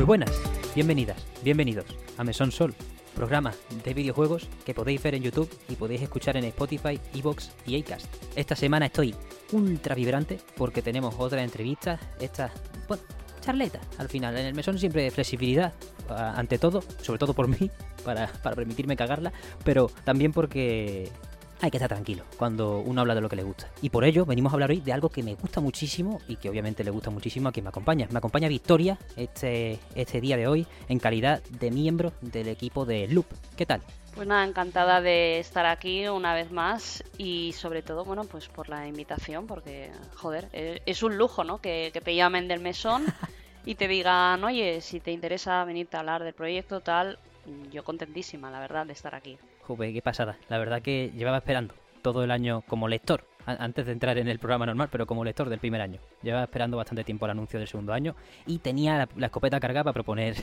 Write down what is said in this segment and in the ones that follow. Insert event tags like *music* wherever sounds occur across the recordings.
Muy buenas, bienvenidas, bienvenidos a Mesón Sol, programa de videojuegos que podéis ver en YouTube y podéis escuchar en Spotify, Evox y Acast. Esta semana estoy ultra vibrante porque tenemos otras entrevistas, estas, bueno, charletas al final. En el Mesón siempre flexibilidad, a- ante todo, sobre todo por mí, *laughs* para, para permitirme cagarla, pero también porque hay que estar tranquilo cuando uno habla de lo que le gusta. Y por ello venimos a hablar hoy de algo que me gusta muchísimo y que obviamente le gusta muchísimo a quien me acompaña. Me acompaña Victoria este, este día de hoy en calidad de miembro del equipo de Loop. ¿Qué tal? Pues nada, encantada de estar aquí una vez más y sobre todo, bueno, pues por la invitación, porque, joder, eh, es un lujo, ¿no? Que, que te llamen del mesón *laughs* y te digan, oye, si te interesa venirte a hablar del proyecto, tal, yo contentísima, la verdad, de estar aquí. Qué pasada. La verdad que llevaba esperando todo el año como lector, antes de entrar en el programa normal, pero como lector del primer año. Llevaba esperando bastante tiempo el anuncio del segundo año y tenía la, la escopeta cargada para proponer,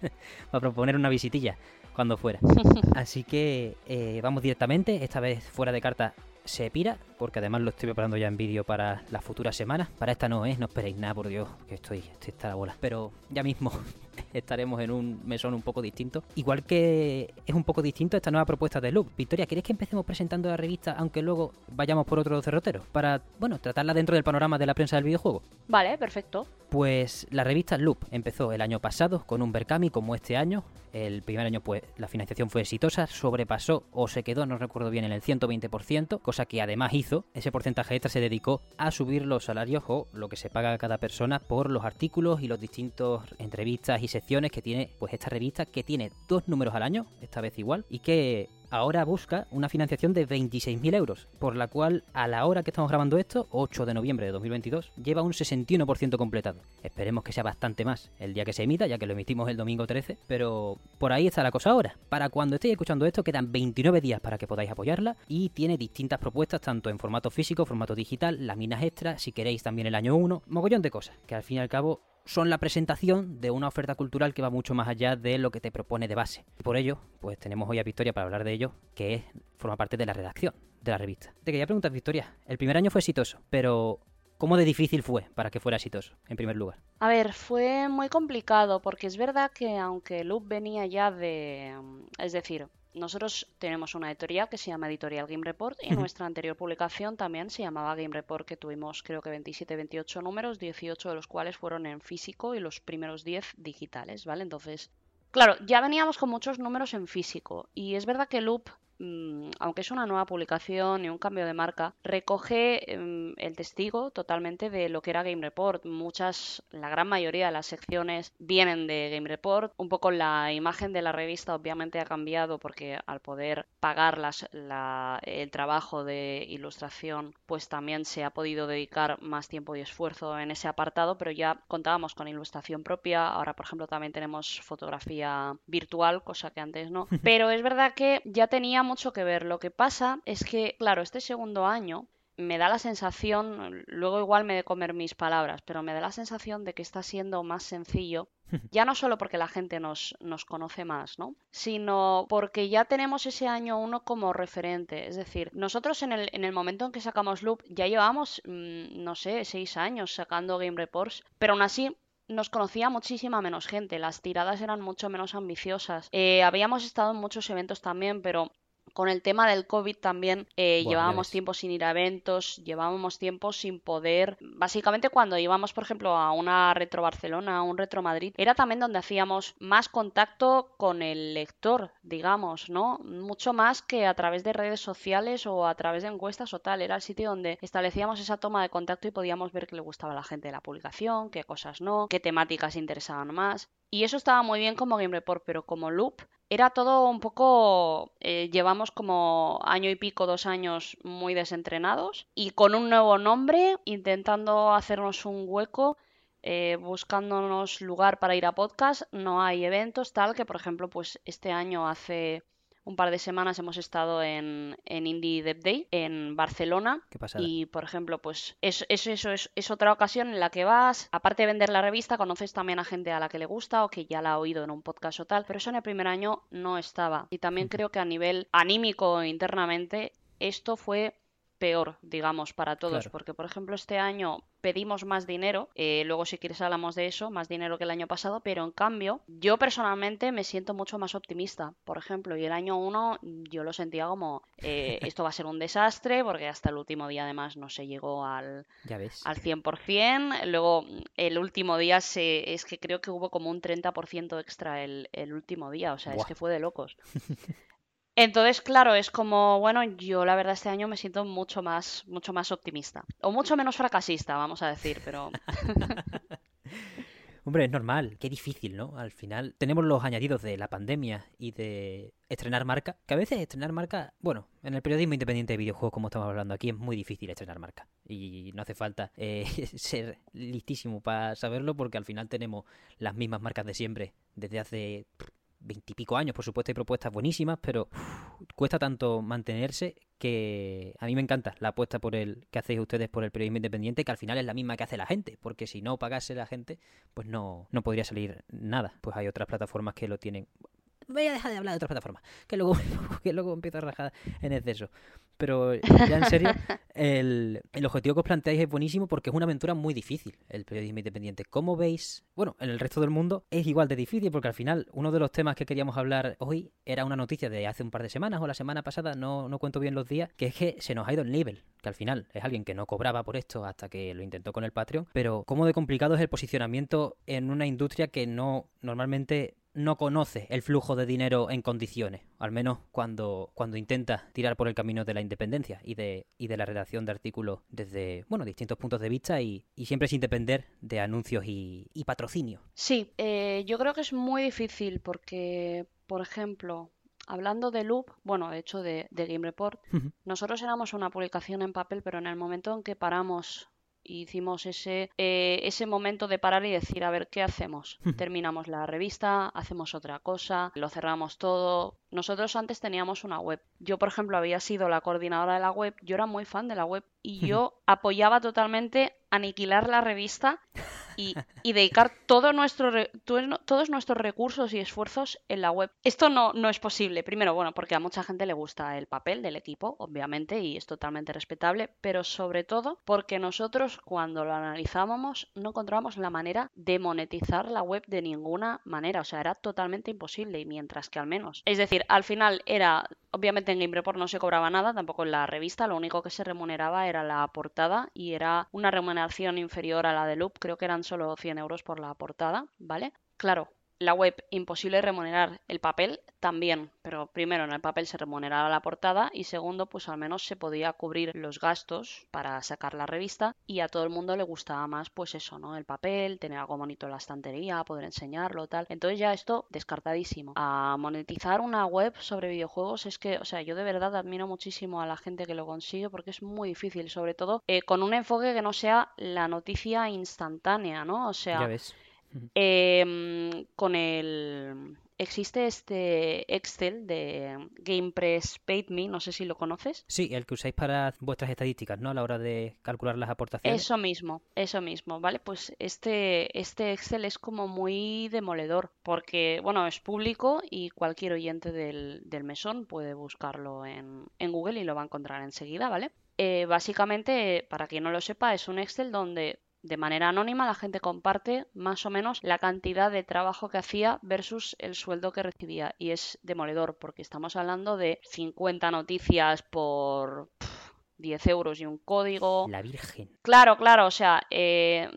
*laughs* para proponer una visitilla cuando fuera. *laughs* Así que eh, vamos directamente, esta vez fuera de carta se pira, porque además lo estoy preparando ya en vídeo para las futuras semanas. Para esta no es, no esperéis nada, por Dios, que estoy, estoy hasta la bola. Pero ya mismo *laughs* estaremos en un mesón un poco distinto. Igual que es un poco distinto esta nueva propuesta de Loop. Victoria, ¿quieres que empecemos presentando la revista, aunque luego vayamos por otro derrotero? Para, bueno, tratarla dentro del panorama de la prensa del videojuego. Vale, perfecto. Pues la revista Loop empezó el año pasado con un Berkami como este año. El primer año pues la financiación fue exitosa, sobrepasó o se quedó, no recuerdo bien, en el 120%, cosa que además hizo, ese porcentaje extra se dedicó a subir los salarios o lo que se paga a cada persona por los artículos y los distintos entrevistas y secciones que tiene pues esta revista que tiene dos números al año, esta vez igual, y que ahora busca una financiación de 26.000 euros, por la cual a la hora que estamos grabando esto, 8 de noviembre de 2022, lleva un 61% completado. Esperemos que sea bastante más el día que se emita, ya que lo emitimos el domingo 13, pero por ahí está la cosa ahora. Para cuando estéis escuchando esto, quedan 29 días para que podáis apoyarla y tiene distintas propuestas, tanto en formato físico, formato digital, láminas extras, si queréis también el año 1, mogollón de cosas, que al fin y al cabo son la presentación de una oferta cultural que va mucho más allá de lo que te propone de base. Por ello, pues tenemos hoy a Victoria para hablar de ello, que forma parte de la redacción de la revista. Te quería preguntar, Victoria, el primer año fue exitoso, pero ¿cómo de difícil fue para que fuera exitoso, en primer lugar? A ver, fue muy complicado porque es verdad que aunque Loop venía ya de... Es decir, nosotros tenemos una editorial que se llama Editorial Game Report y nuestra anterior publicación también se llamaba Game Report, que tuvimos creo que 27, 28 números, 18 de los cuales fueron en físico y los primeros 10 digitales, ¿vale? Entonces, claro, ya veníamos con muchos números en físico y es verdad que Loop aunque es una nueva publicación y un cambio de marca, recoge em, el testigo totalmente de lo que era Game Report. Muchas, la gran mayoría de las secciones vienen de Game Report. Un poco la imagen de la revista obviamente ha cambiado porque al poder pagar las- la- el trabajo de ilustración, pues también se ha podido dedicar más tiempo y esfuerzo en ese apartado, pero ya contábamos con ilustración propia. Ahora, por ejemplo, también tenemos fotografía virtual, cosa que antes no. *laughs* Pero es verdad que ya tenía mucho que ver. Lo que pasa es que, claro, este segundo año me da la sensación, luego igual me de comer mis palabras, pero me da la sensación de que está siendo más sencillo, *laughs* ya no solo porque la gente nos, nos conoce más, ¿no? Sino porque ya tenemos ese año uno como referente. Es decir, nosotros en el, en el momento en que sacamos Loop ya llevamos, mm, no sé, seis años sacando Game Reports, pero aún así nos conocía muchísima menos gente, las tiradas eran mucho menos ambiciosas. Eh, habíamos estado en muchos eventos también, pero con el tema del COVID también eh, llevábamos tiempo sin ir a eventos, llevábamos tiempo sin poder. Básicamente cuando íbamos, por ejemplo, a una Retro Barcelona, a un Retro Madrid, era también donde hacíamos más contacto con el lector, digamos, ¿no? Mucho más que a través de redes sociales o a través de encuestas o tal. Era el sitio donde establecíamos esa toma de contacto y podíamos ver qué le gustaba a la gente de la publicación, qué cosas no, qué temáticas interesaban más. Y eso estaba muy bien como Game Report, pero como Loop era todo un poco, eh, llevamos como año y pico, dos años muy desentrenados y con un nuevo nombre, intentando hacernos un hueco, eh, buscándonos lugar para ir a podcast, no hay eventos tal que, por ejemplo, pues este año hace un par de semanas hemos estado en, en Indie Dev Day en Barcelona. Qué y, por ejemplo, pues es, es- eso es, es otra ocasión en la que vas, aparte de vender la revista, conoces también a gente a la que le gusta o que ya la ha oído en un podcast o tal, pero eso en el primer año no estaba. Y también creo que a nivel anímico internamente esto fue peor, digamos, para todos, porque por ejemplo este año pedimos más dinero, eh, luego si quieres hablamos de eso, más dinero que el año pasado, pero en cambio yo personalmente me siento mucho más optimista, por ejemplo, y el año 1 yo lo sentía como eh, *laughs* esto va a ser un desastre, porque hasta el último día además no se llegó al, al 100%, luego el último día se, es que creo que hubo como un 30% extra el, el último día, o sea, es que fue de locos. *laughs* Entonces, claro, es como, bueno, yo la verdad este año me siento mucho más, mucho más optimista. O mucho menos fracasista, vamos a decir, pero. *laughs* Hombre, es normal, qué difícil, ¿no? Al final tenemos los añadidos de la pandemia y de estrenar marca, que a veces estrenar marca, bueno, en el periodismo independiente de videojuegos, como estamos hablando aquí, es muy difícil estrenar marca. Y no hace falta eh, *laughs* ser listísimo para saberlo, porque al final tenemos las mismas marcas de siempre desde hace veintipico años, por supuesto, hay propuestas buenísimas, pero cuesta tanto mantenerse que a mí me encanta la apuesta por el que hacéis ustedes por el periodismo independiente, que al final es la misma que hace la gente, porque si no pagase la gente, pues no, no podría salir nada. Pues hay otras plataformas que lo tienen. Voy a dejar de hablar de otras plataformas, que luego, *laughs* que luego empiezo a rajar en exceso. Pero ya en serio, *laughs* el, objetivo que os planteáis es buenísimo porque es una aventura muy difícil, el periodismo independiente. ¿Cómo veis? Bueno, en el resto del mundo es igual de difícil porque al final uno de los temas que queríamos hablar hoy era una noticia de hace un par de semanas o la semana pasada, no, no cuento bien los días, que es que se nos ha ido el nivel, que al final es alguien que no cobraba por esto hasta que lo intentó con el Patreon, pero cómo de complicado es el posicionamiento en una industria que no normalmente no conoce el flujo de dinero en condiciones, al menos cuando, cuando intenta tirar por el camino de la independencia y de, y de la redacción de artículos desde bueno, distintos puntos de vista y, siempre sin depender de anuncios y, y patrocinio. Sí, eh, yo creo que es muy difícil porque, por ejemplo, hablando de Loop, bueno, de hecho de, de Game Report, nosotros éramos una publicación en papel, pero en el momento en que paramos hicimos ese, eh, ese momento de parar y decir, a ver, ¿qué hacemos? *laughs* Terminamos la revista, hacemos otra cosa, lo cerramos todo. Nosotros antes teníamos una web. Yo, por ejemplo, había sido la coordinadora de la web, yo era muy fan de la web y *laughs* yo apoyaba totalmente aniquilar la revista y, dedicar todo nuestro todos nuestros recursos y esfuerzos en la web. Esto no, no es posible. Primero, bueno, porque a mucha gente le gusta el papel del equipo, obviamente, y es totalmente respetable, pero sobre todo porque nosotros cuando lo analizábamos no encontrábamos la manera de monetizar la web de ninguna manera. O sea, era totalmente imposible. Y mientras que al menos. Es decir, al final era. Obviamente en Game Report no se cobraba nada, tampoco en la revista, lo único que se remuneraba era la portada y era una remuneración inferior a la de Loop, creo que eran solo 100 euros por la portada, ¿vale? Claro, la web imposible remunerar el papel también, pero primero en el papel se remuneraba la portada y segundo pues al menos se podía cubrir los gastos para sacar la revista y a todo el mundo le gustaba más pues eso, ¿no? El papel, tener algo bonito en la estantería, poder enseñarlo, tal. Entonces ya esto descartadísimo. A monetizar una web sobre videojuegos es que, o sea, yo de verdad admiro muchísimo a la gente que lo consigue porque es muy difícil, sobre todo eh, con un enfoque que no sea la noticia instantánea, ¿no? O sea... Em, con el... Existe este Excel de GamePress PaidMe, no sé si lo conoces. Sí, el que usáis para vuestras estadísticas, ¿no? A la hora de calcular las aportaciones. Eso mismo, eso mismo, ¿vale? Pues este, este Excel es como muy demoledor, porque, bueno, es público y cualquier oyente del, del mesón puede buscarlo en, en Google y lo va a encontrar enseguida, ¿vale? Eh, básicamente, para quien no lo sepa, es un Excel donde de manera anónima la gente comparte más o menos la cantidad de trabajo que hacía versus el sueldo que recibía. Y es demoledor porque estamos hablando de 50 noticias por... 10 euros y un código. La Virgen. Claro, claro, o sea, eh,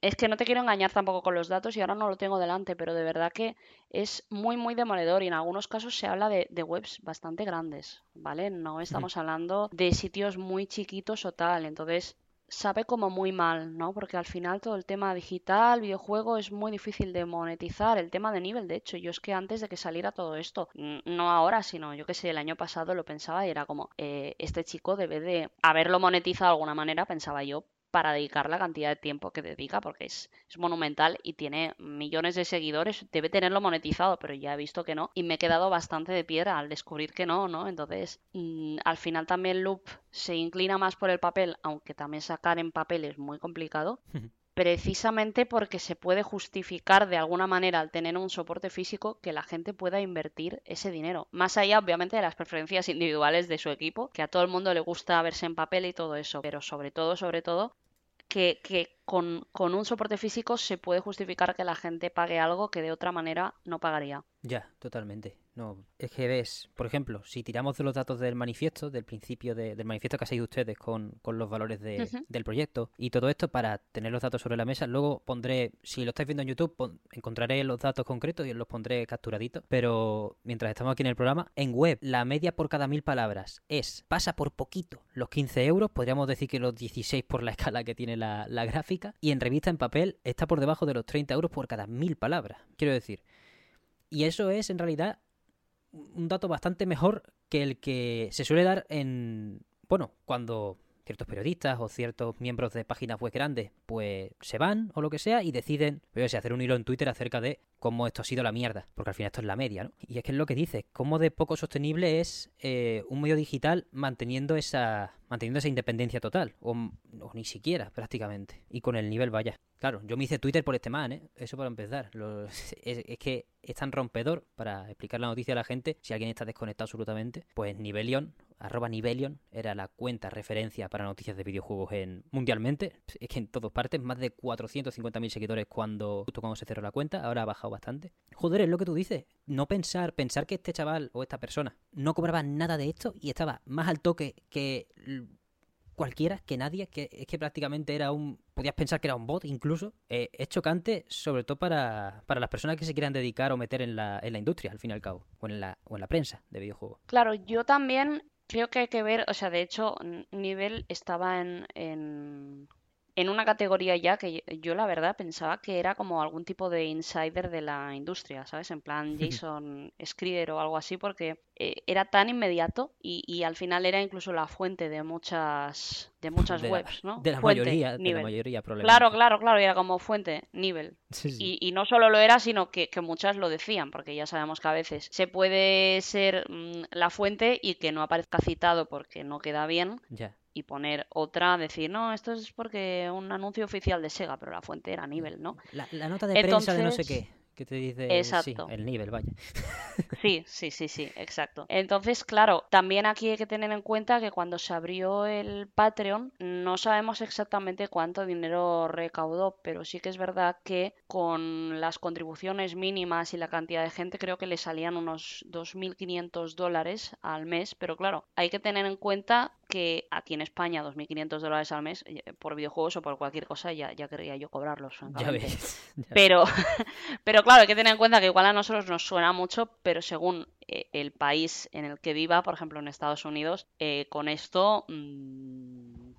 es que no te quiero engañar tampoco con los datos y ahora no lo tengo delante, pero de verdad que es muy, muy demoledor y en algunos casos se habla de, de webs bastante grandes, ¿vale? No estamos hablando de sitios muy chiquitos o tal, entonces sabe como muy mal, ¿no? Porque al final todo el tema digital, videojuego, es muy difícil de monetizar. El tema de nivel, de hecho, yo es que antes de que saliera todo esto, no ahora, sino yo que sé, el año pasado lo pensaba y era como, eh, este chico debe de haberlo monetizado de alguna manera, pensaba yo, para dedicar la cantidad de tiempo que dedica, porque es, monumental y tiene millones de seguidores, debe tenerlo monetizado, pero ya he visto que no, y me he quedado bastante de piedra al descubrir que no, ¿no? Entonces, mm, al final también Loop se inclina más por el papel, aunque también sacar en papel es muy complicado. Precisamente porque se puede justificar de alguna manera al tener un soporte físico que la gente pueda invertir ese dinero. Más allá, obviamente, de las preferencias *laughs* individuales de su equipo, que a todo el mundo le gusta verse en papel y todo eso, pero sobre todo, sobre todo, que, que con, con, un soporte físico se puede justificar que la gente pague algo que de otra manera no pagaría. Ya, totalmente. No, es que ves, por ejemplo, si tiramos de los datos del manifiesto, del principio del manifiesto que ha seguido ustedes con, con los valores de, del proyecto y todo esto para tener los datos sobre la mesa, luego pondré, si lo estáis viendo en YouTube, encontraré los datos concretos y os los pondré capturaditos, pero mientras estamos aquí en el programa, en web, la media por cada mil palabras es, pasa por poquito los 15 euros, podríamos decir que los 16 por la escala que tiene la, la gráfica, y en revista en papel está por debajo de los 30 euros por cada mil palabras. Quiero decir, y eso es en realidad un dato bastante mejor que el que se suele dar en, bueno, cuando ciertos periodistas o ciertos miembros de páginas web grandes pues se van o lo que sea y deciden, voy a hacer un hilo en Twitter acerca de cómo esto ha sido la mierda, porque al final esto es la media, ¿no? Y es que es lo que dice, cómo de poco sostenible es eh, un medio digital manteniendo esa manteniendo esa independencia total, o, ni siquiera prácticamente, y con el nivel vaya. Claro, yo me hice Twitter por este man, ¿eh? Eso para empezar. *laughs* es, que es tan rompedor para explicar la noticia a la gente, si alguien está desconectado absolutamente, pues Nivelion, arroba Nivelion, era la cuenta referencia para noticias de videojuegos en mundialmente. Es que en todas partes, más de 450.000 seguidores cuando justo cuando se cerró la cuenta, ahora ha bajado bastante. Joder, es lo que tú dices. No pensar, pensar que este chaval o esta persona no cobraba nada de esto y estaba más al toque que cualquiera, que nadie, que es que prácticamente era un... Podías pensar que era un bot incluso. Eh, es chocante, sobre todo para, para, las personas que se quieran dedicar o meter en la, en la industria, al fin y al cabo, o en la, o en la prensa de videojuegos. Claro, yo también creo que hay que ver, o sea, de hecho, Nivel estaba en, en en una categoría ya que yo la verdad pensaba que era como algún tipo de insider de la industria, ¿sabes? En plan Jason Skrider o algo así, porque eh, era tan inmediato y, al final era incluso la fuente de muchas de muchas webs, ¿no? De la mayoría, de la mayoría Claro, claro, claro, era como fuente, nivel. Y, no solo lo era, sino que, muchas lo decían, porque ya sabemos que a veces se puede ser mm, la fuente y que no aparezca citado porque no queda bien. Ya y poner otra, decir, no, esto es porque un anuncio oficial de Sega, pero la fuente era nivel, ¿no? La, nota de prensa de no sé qué que te dice exacto. el nivel, vaya. Sí, sí, sí, sí, exacto. Entonces, claro, también aquí hay que tener en cuenta que cuando se abrió el Patreon no sabemos exactamente cuánto dinero recaudó, pero sí que es verdad que con las contribuciones mínimas y la cantidad de gente creo que le salían unos 2.500 dólares al mes, pero claro, hay que tener en cuenta que aquí en España 2.500 dólares al mes eh, por videojuegos o por cualquier cosa ya, ya quería yo cobrarlos. Ya ves. *laughs* Pero, *laughs* pero claro, hay que tener en cuenta que igual a nosotros nos suena mucho, pero según eh, el país en el que viva, por ejemplo en Estados Unidos, eh, con esto mmm,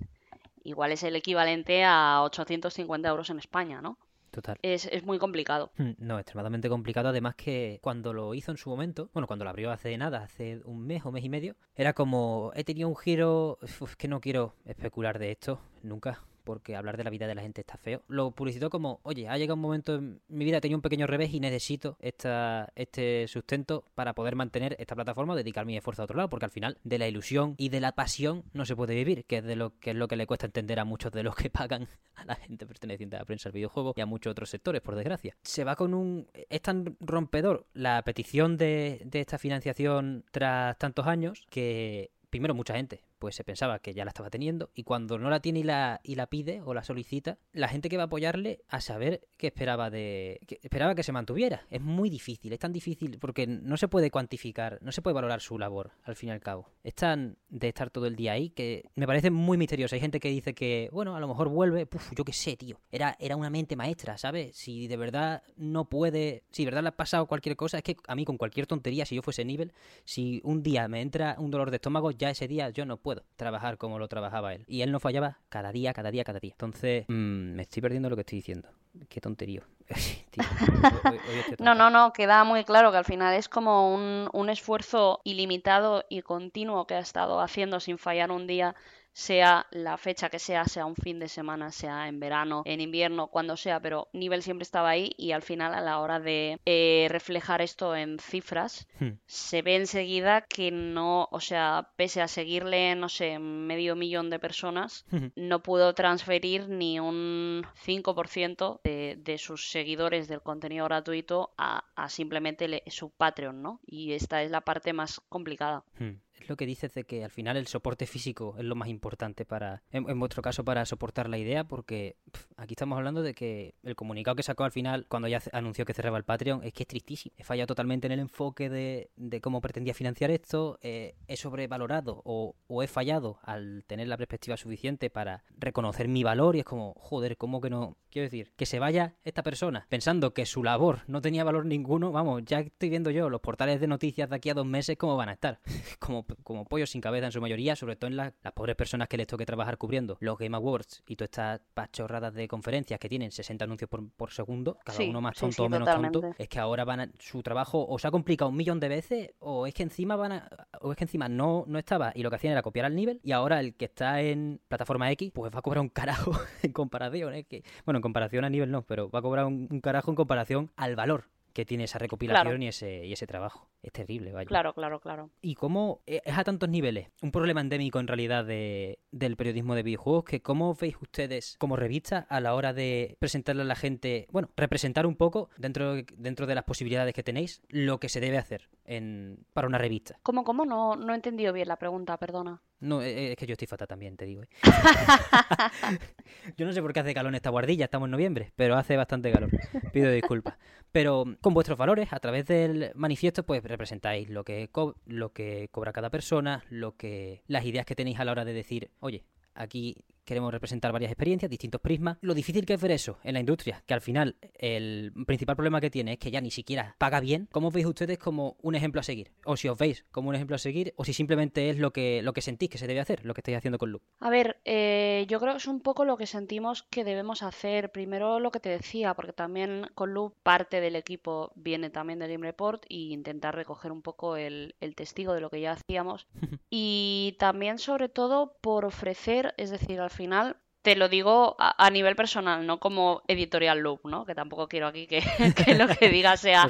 igual es el equivalente a 850 euros en España, ¿no? Total. Es, es, muy complicado. Hmm, no, extremadamente complicado. Además que cuando lo hizo en su momento, bueno, cuando lo abrió hace nada, hace un mes o mes y medio, era como, he tenido un giro, uf, que no quiero especular de esto, nunca porque hablar de la vida de la gente está feo. Lo publicitó como, oye, ha llegado un momento en mi vida, tenido un pequeño revés y necesito esta, este sustento para poder mantener esta plataforma dedicar mi esfuerzo a otro lado, porque al final de la ilusión y de la pasión no se puede vivir, que es de lo que es lo que le cuesta entender a muchos de los que *laughs* pagan a la gente perteneciente a la prensa del videojuego y a muchos otros sectores, por desgracia. Se va con un... es tan rompedor la petición de, de esta financiación tras tantos años que primero mucha gente pues se pensaba que ya la estaba teniendo y cuando no la tiene y la, y la pide o la solicita, la gente que va a apoyarle a saber qué esperaba de que esperaba que se mantuviera. Es muy difícil, es tan difícil porque no se puede cuantificar, no se puede valorar su labor al fin y al cabo. Es tan de estar todo el día ahí que me parece muy misterioso. Hay gente que dice que, bueno, a lo mejor vuelve, Puf, yo qué sé, tío. Era, era una mente maestra, ¿sabes? Si de verdad no puede, si de verdad le ha pasado cualquier cosa, es que a mí con cualquier tontería, si yo fuese nivel, si un día me entra un dolor de estómago, ya ese día yo no puedo trabajar como lo trabajaba él. Y él no fallaba cada día, cada día, cada día. Entonces, mm, me estoy perdiendo lo que estoy diciendo. Qué tonterío. *laughs* no, no, no, queda muy claro que al final es como un, un esfuerzo ilimitado y continuo que ha estado haciendo sin fallar un día sea la fecha que sea, sea un fin de semana, sea en verano, en invierno, cuando sea, pero nivel siempre estaba ahí y al final a la hora de eh, reflejar esto en cifras, hmm. se ve enseguida que no, o sea, pese a seguirle, no sé, medio millón de personas, no pudo transferir ni un 5% de, de, sus seguidores del contenido gratuito a, simplemente su Patreon, ¿no? Y esta es la parte más complicada. Hmm lo que dices de que al final el soporte físico es lo más importante para, en, vuestro caso, para soportar la idea, porque aquí estamos hablando de que el comunicado que sacó al final, cuando ya anunció que cerraba el Patreon, es que es tristísimo. He fallado totalmente en el enfoque de, cómo pretendía financiar esto, eh, he sobrevalorado o, o, he fallado al tener la perspectiva suficiente para reconocer mi valor y es como, joder, ¿cómo que no? Quiero decir, que se vaya esta persona pensando que su labor no tenía valor ninguno, vamos, ya estoy viendo yo los portales de noticias de aquí a dos meses cómo van a estar. *laughs* como como pollos sin cabeza en su mayoría, sobre todo en las pobres personas que les toque trabajar cubriendo los Game Awards y todas estas pachorradas de conferencias que tienen 60 anuncios por, segundo, cada uno más tonto o menos tonto, es que ahora van a, su trabajo o se ha complicado un millón de veces o es que encima van a, o es que encima no, no estaba y lo que hacían era copiar al nivel y ahora el que está en plataforma X pues va a cobrar un carajo *laughs* en comparación, ¿eh? que, bueno, en comparación a nivel no, pero va a cobrar un carajo en comparación al valor que tiene esa recopilación y, ese, y ese trabajo. Es terrible, vaya. Claro, claro, claro. ¿Y cómo e, es a tantos niveles? Un problema endémico en realidad de, del periodismo de videojuegos, que cómo veis ustedes como revista a la hora de presentarle a la gente, bueno, representar un poco dentro, dentro de las posibilidades que tenéis lo que se debe hacer en, para una revista. ¿Cómo, cómo? No, no he entendido bien la pregunta, perdona. No, e, e, es que yo estoy fatal también, te digo. ¿eh? *laughs* yo no sé por qué hace calor en esta guardilla, estamos en noviembre, pero hace bastante calor. Pido disculpas. Pero con vuestros valores, a través del manifiesto, pues representáis lo que, lo que cobra cada persona, lo que las ideas que tenéis a la hora de decir, oye, aquí queremos representar varias experiencias, distintos prismas. Lo difícil que es ver eso en la industria, que al final el principal problema que tiene es que ya ni siquiera paga bien. ¿Cómo veis ustedes como un ejemplo a seguir? O si os veis como un ejemplo a seguir, o si simplemente es lo que, lo que sentís que se debe hacer, lo que estáis haciendo con Loop. A ver, eh, yo creo que es un poco lo que sentimos que debemos hacer. Primero lo que te decía, porque también con Loop parte del equipo viene también del Game Report y intentar recoger un poco el, el testigo de lo que ya hacíamos. *laughs* y también sobre todo por ofrecer, es decir, al final te lo digo a, nivel personal, no como editorial loop, ¿no? Que tampoco quiero aquí que, *laughs* lo que diga sea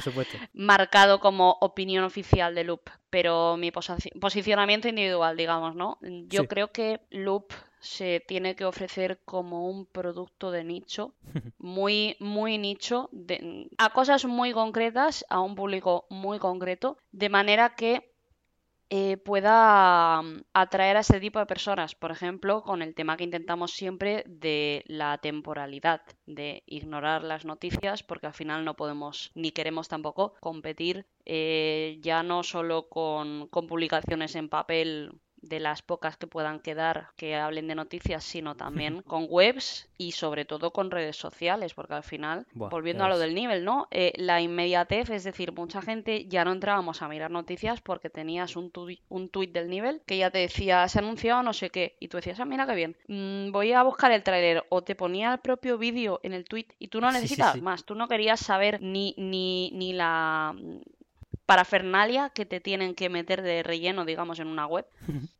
marcado como opinión oficial de loop, pero mi posicionamiento individual, digamos, ¿no? Yo creo que loop se tiene que ofrecer como un producto de nicho, *laughs* muy, muy nicho, a cosas muy concretas, a un público muy concreto, de manera que eh, pueda mm, atraer a ese tipo de personas. Por ejemplo, con el tema que intentamos siempre de la temporalidad, de ignorar las noticias, porque al final no podemos ni queremos tampoco competir eh, ya no solo con, con publicaciones en papel de las pocas que puedan quedar que hablen de noticias, sino también con webs y sobre todo con redes sociales, porque al final, volviendo a lo del nivel, ¿no? Eh, la inmediatez, es decir, mucha gente ya no entrábamos a mirar noticias porque tenías un, un tuit del nivel que ya te decía, se ha anunciado no sé qué, y tú decías, ah, mira qué bien, mm, voy a buscar el trailer, o te ponía el propio vídeo en el tweet y tú no necesitas más, tú no querías saber ni, ni, ni la parafernalia que te tienen que meter de relleno, digamos, en una web.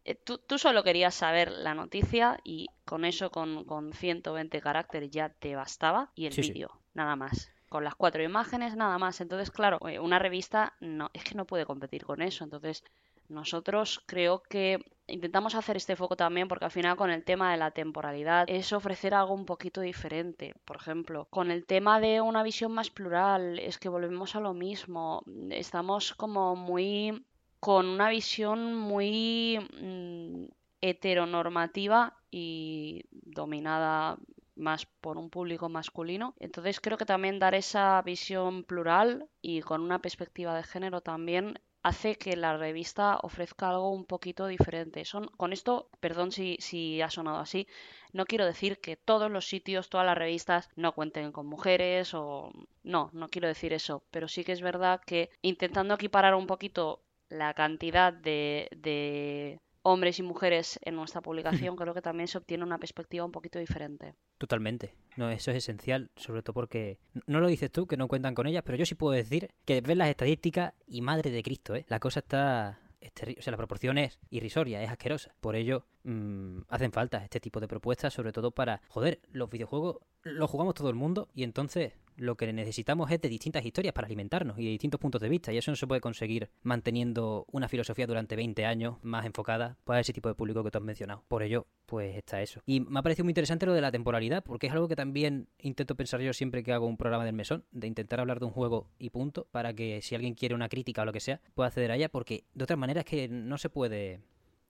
Eh, tú, solo querías saber la noticia y con eso, con, con 120 caracteres ya te bastaba y el vídeo, nada más. Con las cuatro imágenes, nada más. Entonces, claro, eh, una revista no, es que no puede competir con eso. Entonces, nosotros creo que intentamos hacer este foco también porque al final con el tema de la temporalidad es ofrecer algo un poquito diferente. Por ejemplo, con el tema de una visión más plural es que volvemos a lo mismo. Estamos como muy con una visión muy mm, heteronormativa y dominada más por un público masculino. Entonces creo que también dar esa visión plural y con una perspectiva de género también hace que la revista ofrezca algo un poquito diferente. Son, con esto, perdón si, si ha sonado así, no quiero decir que todos los sitios, todas las revistas no cuenten con mujeres o no, no quiero decir eso, pero sí que es verdad que intentando equiparar un poquito la cantidad de, de hombres y mujeres en nuestra publicación, creo que también se obtiene una perspectiva un poquito diferente. Totalmente. No, eso es esencial, sobre todo porque no lo dices tú, que no cuentan con ellas, pero yo sí puedo decir que ves las estadísticas y madre de Cristo, ¿eh? La cosa está o sea, la proporción es irrisoria, es asquerosa. Por ello, mm, hacen falta este tipo de propuestas, sobre todo para, joder, los videojuegos los jugamos todo el mundo y entonces lo que necesitamos es de distintas historias para alimentarnos y de distintos puntos de vista. Y eso no se puede conseguir manteniendo una filosofía durante 20 años más enfocada para ese tipo de público que tú has mencionado. Por ello, pues está eso. Y me ha parecido muy interesante lo de la temporalidad, porque es algo que también intento pensar yo siempre que hago un programa del mesón, de intentar hablar de un juego y punto, para que si alguien quiere una crítica o lo que sea, pueda acceder a ella, porque de otra manera es que no se puede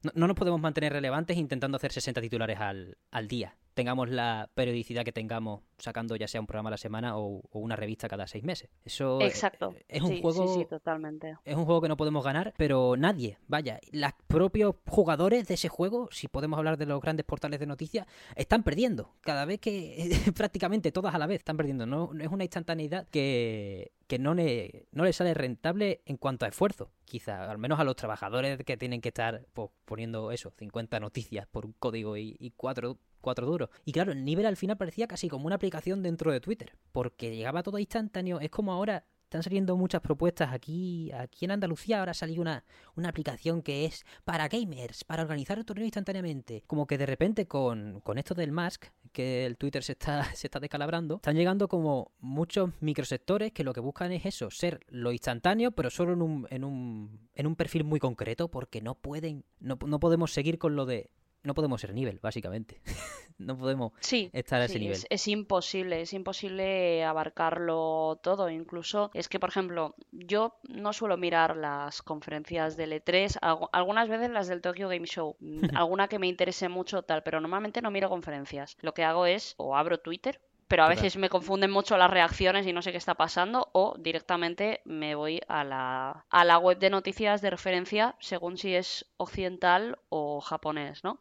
no, nos podemos mantener relevantes intentando hacer 60 titulares al, al, día. Tengamos la periodicidad que tengamos sacando ya sea un programa a la semana o, una revista cada seis meses. Eso Exacto. es, un juego. Sí, totalmente. Es un juego que no podemos ganar, pero nadie, vaya, los propios jugadores de ese juego, si podemos hablar de los grandes portales de noticias, están perdiendo. Cada vez que *laughs* prácticamente todas a la vez están perdiendo. No, es una instantaneidad que, que no le, no le sale rentable en cuanto a esfuerzo. Quizá, al menos a los trabajadores que tienen que estar pues, poniendo eso, 50 noticias por un código y, y cuatro, cuatro duros. Y claro, el nivel al final parecía casi como una aplicación dentro de Twitter, porque llegaba todo instantáneo. Es como ahora están saliendo muchas propuestas aquí, aquí en Andalucía ahora salió una, una aplicación que es para gamers, para organizar el torneo instantáneamente. Como que de repente con, con esto del Mask, que el Twitter se está, *laughs* se está descalabrando, están llegando como muchos microsectores que lo que buscan es eso, ser lo instantáneo, pero solo en un, en un, en un perfil muy concreto, porque no pueden, no, no podemos seguir con lo de no podemos ser nivel, básicamente. *laughs* no podemos estar a ese nivel. Es, es, imposible, es imposible abarcarlo todo. Incluso es que, por ejemplo, yo no suelo mirar las conferencias del E3, algunas veces las del Tokyo Game Show, *laughs* alguna que me interese mucho tal, pero normalmente no miro conferencias. Lo que hago es o abro Twitter pero a veces me confunden mucho las reacciones y no sé qué está pasando, o directamente me voy a la, a la web de noticias de referencia según si es occidental o japonés, ¿no?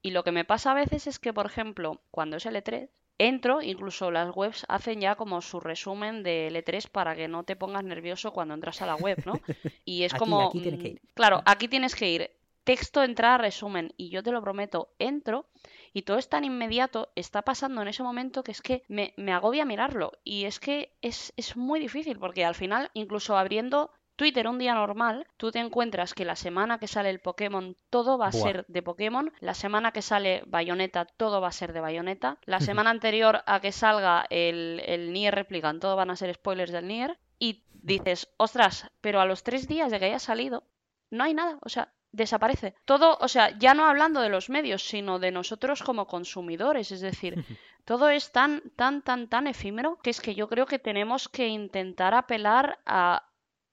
y lo que me pasa a veces es que, por ejemplo, cuando es L3, entro, incluso las webs hacen ya como su resumen de L3 para que no te pongas nervioso cuando entras a la web, ¿no? *laughs* Y es como... Mm, claro, aquí tienes que ir. Texto, entrada, resumen. Y yo te lo prometo, entro y todo es tan inmediato, está pasando en ese momento que es que me, agobia mirarlo. Y es que es, es muy difícil porque al final, incluso abriendo Twitter un día normal, tú te encuentras que la semana que sale el Pokémon todo va a ser de Pokémon, la semana que sale Bayonetta todo va a ser de Bayonetta, la semana anterior a que salga el, el Nier Replicant todo van a ser spoilers del Nier. Y dices, ostras, pero a los tres días de que haya salido no hay nada, o sea, desaparece. Todo, o sea, ya no hablando de los medios, sino de nosotros como consumidores. Es decir, todo es tan, tan, tan, tan efímero que es que yo creo que tenemos que intentar apelar a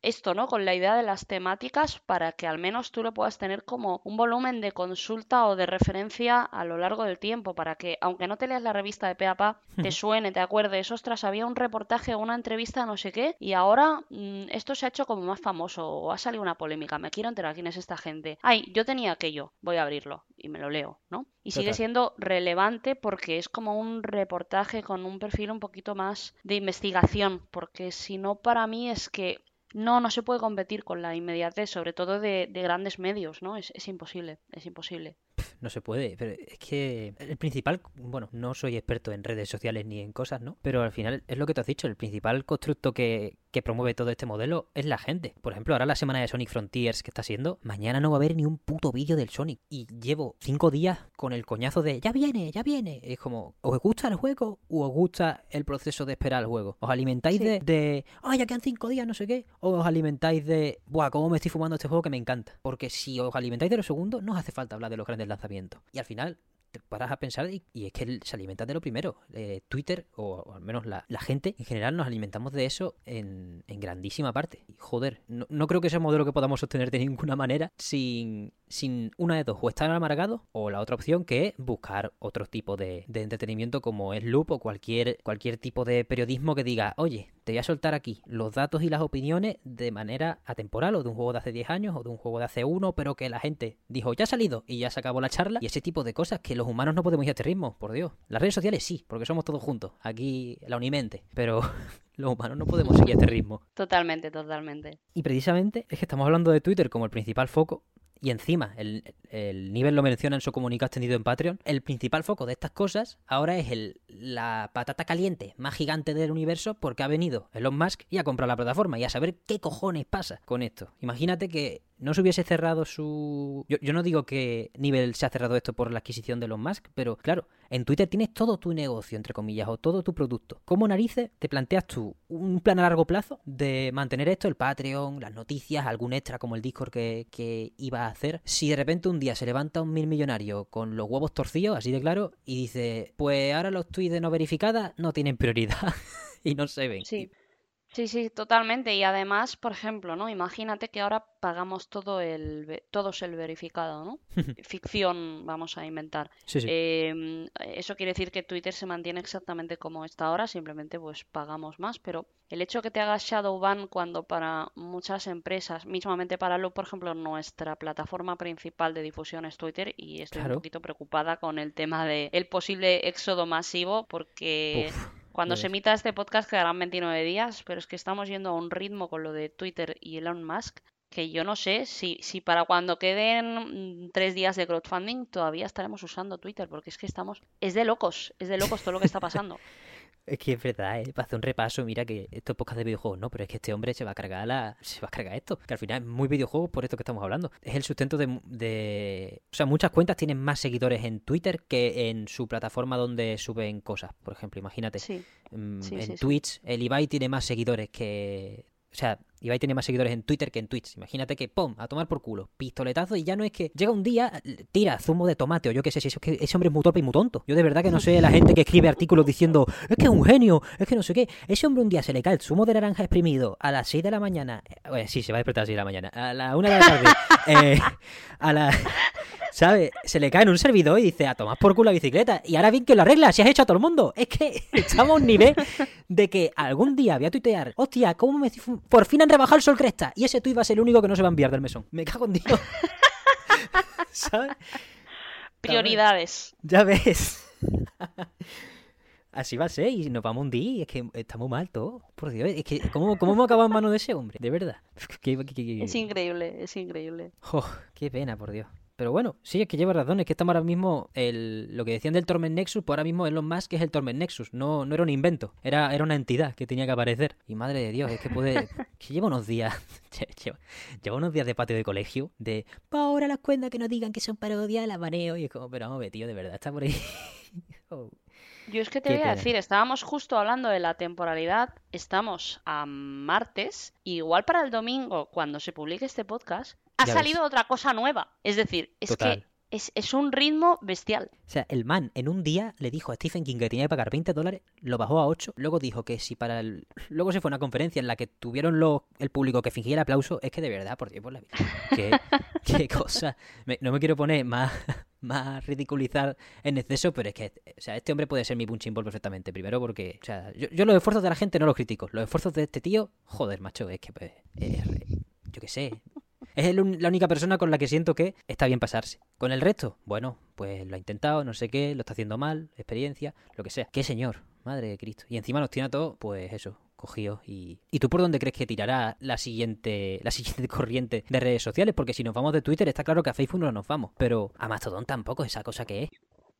esto, ¿no? Con la idea de las temáticas para que al menos tú lo puedas tener como un volumen de consulta o de referencia a lo largo del tiempo, para que, aunque no te leas la revista de Peapa, te suene, te acuerdes, ostras, había un reportaje o una entrevista, no sé qué, y ahora mm, esto se ha hecho como más famoso o ha salido una polémica, me quiero enterar quién es esta gente. Ay, yo tenía aquello, voy a abrirlo y me lo leo, ¿no? Y sigue siendo relevante porque es como un reportaje con un perfil un poquito más de investigación, porque si no, para mí es que no, no se puede competir con la inmediatez, sobre todo de, grandes medios, ¿no? Es, es imposible, es imposible no se puede. Pero es que el principal, bueno, no soy experto en redes sociales ni en cosas, ¿no? Pero al final es lo que te has dicho, el principal constructo que, que promueve todo este modelo es la gente. Por ejemplo, ahora la semana de Sonic Frontiers que está siendo, mañana no va a haber ni un puto vídeo del Sonic. Y llevo cinco días con el coñazo de ya viene, ya viene. Es como, ¿os gusta el juego o os gusta el proceso de esperar al juego? ¿Os alimentáis de, de, ah, ya quedan cinco días, no sé qué? ¿O os alimentáis de, buah, cómo me estoy fumando este juego que me encanta? Porque si os alimentáis de los segundos, no os hace falta hablar de los grandes lanzamientos y al final te paras a pensar y, es que se alimenta de lo primero. Eh, Twitter, o, al menos la, gente, en general nos alimentamos de eso en, grandísima parte. Y joder, no, creo que sea un modelo que podamos sostener de ninguna manera sin, sin una de dos, o estar amargado o la otra opción que es buscar otro tipo de, entretenimiento como es Loop o cualquier, cualquier tipo de periodismo que diga, oye, te voy a soltar aquí los datos y las opiniones de manera atemporal o de un juego de hace 10 años o de un juego de hace uno, pero que la gente dijo, ya ha salido y ya se acabó la charla y ese tipo de cosas que los humanos no podemos ir a este ritmo, por Dios. Las redes sociales sí, porque somos todos juntos, aquí la Unimente, pero *laughs* los humanos no podemos seguir a este ritmo. Totalmente, totalmente. Y precisamente es que estamos hablando de Twitter como el principal foco y encima, el, el nivel lo menciona en su comunicado extendido en Patreon, el principal foco de estas cosas ahora es el, la patata caliente más gigante del universo porque ha venido Elon Musk y ha comprado la plataforma y a saber qué cojones pasa con esto. Imagínate que no se hubiese cerrado su... Yo, no digo que Nivel se ha cerrado esto por la adquisición de Elon Musk, pero claro, en Twitter tienes todo tu negocio, entre comillas, o todo tu producto. ¿Cómo narices te planteas tú un plan a largo plazo de mantener esto, el Patreon, las noticias, algún extra como el Discord que, que iba a hacer? Si de repente un día se levanta un mil millonario con los huevos torcidos, así de claro, y dice, pues ahora los tweets de no verificadas no tienen prioridad *laughs* y no se ven. Sí. Sí, sí, totalmente. Y además, por ejemplo, ¿no? Imagínate que ahora pagamos todo el, todos el verificado, ¿no? *laughs* Ficción vamos a inventar. Em, eso quiere decir que Twitter se mantiene exactamente como está ahora, simplemente pues pagamos más, pero el hecho de que te hagas shadow ban cuando para muchas empresas, mismamente para lo, por ejemplo, nuestra plataforma principal de difusión es Twitter y estoy un poquito preocupada con el tema de el posible éxodo masivo porque... Cuando se emita este podcast quedarán 29 días, pero es que estamos yendo a un ritmo con lo de Twitter y Elon Musk que yo no sé si, si para cuando queden mm, tres días de crowdfunding todavía estaremos usando Twitter, porque es que estamos... Es de locos, es de locos todo lo que está pasando. *laughs* Es que es verdad, ¿eh? para hacer un repaso, mira que esto es podcast de videojuegos, no, pero es que este hombre se va a cargar la, se va a cargar esto, que al final es muy videojuegos por esto que estamos hablando. Es el sustento de, de, o sea, muchas cuentas tienen más seguidores en Twitter que en su plataforma donde suben cosas, por ejemplo, imagínate. Mm, en Twitch, el Ibai tiene más seguidores que o sea, Ibai tiene más seguidores en Twitter que en Twitch. Imagínate que, ¡pum!, a tomar por culo. Pistoletazo y ya no es que llega un día, tira zumo de tomate o yo qué sé, si es que ese hombre es muy torpe y muy tonto. Yo de verdad que no sé la gente que escribe artículos diciendo, es que es un genio, es que no sé qué. Ese hombre un día se le cae el zumo de naranja exprimido a las 6 de la mañana. Eh, sí, se va a despertar a las 6 de la mañana. A la 1 de la tarde. *laughs* Eh, a la... ¿Sabes? Se le cae en un servidor y dice, a tomar por culo la bicicleta. Y ahora bien que lo arregla, si has hecho a todo el mundo. Es que *laughs* estamos a un nivel de que algún día voy a tuitear, hostia, ¿cómo me... Por fin han rebajado el sol cresta. Y ese tuit va a ser el único que no se va a enviar del mesón. Me cago en Dios. *laughs* ¿Sabes? Prioridades. Ya ves. *laughs* Así va a ser y nos vamos un día. Es que estamos mal todo. Por Dios, es que ¿cómo, cómo hemos acabado en manos de ese hombre? De verdad. Es increíble, es increíble. qué pena, por Dios. Pero bueno, sí, es que lleva razón, es que estamos ahora mismo, el, lo que decían del Torment Nexus, pues ahora mismo es lo más que es el Torment Nexus, no, no era un invento, era, era una entidad que tenía que aparecer. Y madre de Dios, es que puede, *laughs* que lleva unos días, *laughs* lleva, unos días de patio de colegio, de, pa ahora las cuentas que nos digan que son parodias, las baneo, y es como, pero vamos, tío, de verdad, está por ahí. *laughs* Oh. Yo es que te voy a decir, estábamos justo hablando de la temporalidad, estamos a martes, igual para el domingo, cuando se publique este podcast, ha salido otra cosa nueva. Es decir, es que es, un ritmo bestial. O sea, el man en un día le dijo a Stephen King que tenía que pagar 20 dólares, lo bajó a 8, luego dijo que si para el... Luego se fue a una conferencia en la que tuvieron el público que fingía el aplauso, es que de verdad, por Dios, por la vida. Qué, *laughs* cosa. no me quiero poner más, *laughs* más ridiculizar en exceso, pero es que, o sea, este hombre puede ser mi punching ball perfectamente. Primero porque, o sea, yo, los esfuerzos de la gente no los critico. Los esfuerzos de este tío, joder, macho, es que, pues, yo qué sé, es la única persona con la que siento que está bien pasarse. Con el resto, bueno, pues lo ha intentado, no sé qué, lo está haciendo mal, experiencia, lo que sea. ¡Qué señor! Madre de Cristo. Y encima nos tiene a todos, pues eso, cogidos. Y... ¿Y tú por dónde crees que tirará la siguiente, la siguiente *laughs* corriente de redes sociales? Porque si nos vamos de Twitter, está claro que a Facebook no nos vamos. Pero a Mastodon tampoco, esa cosa que es.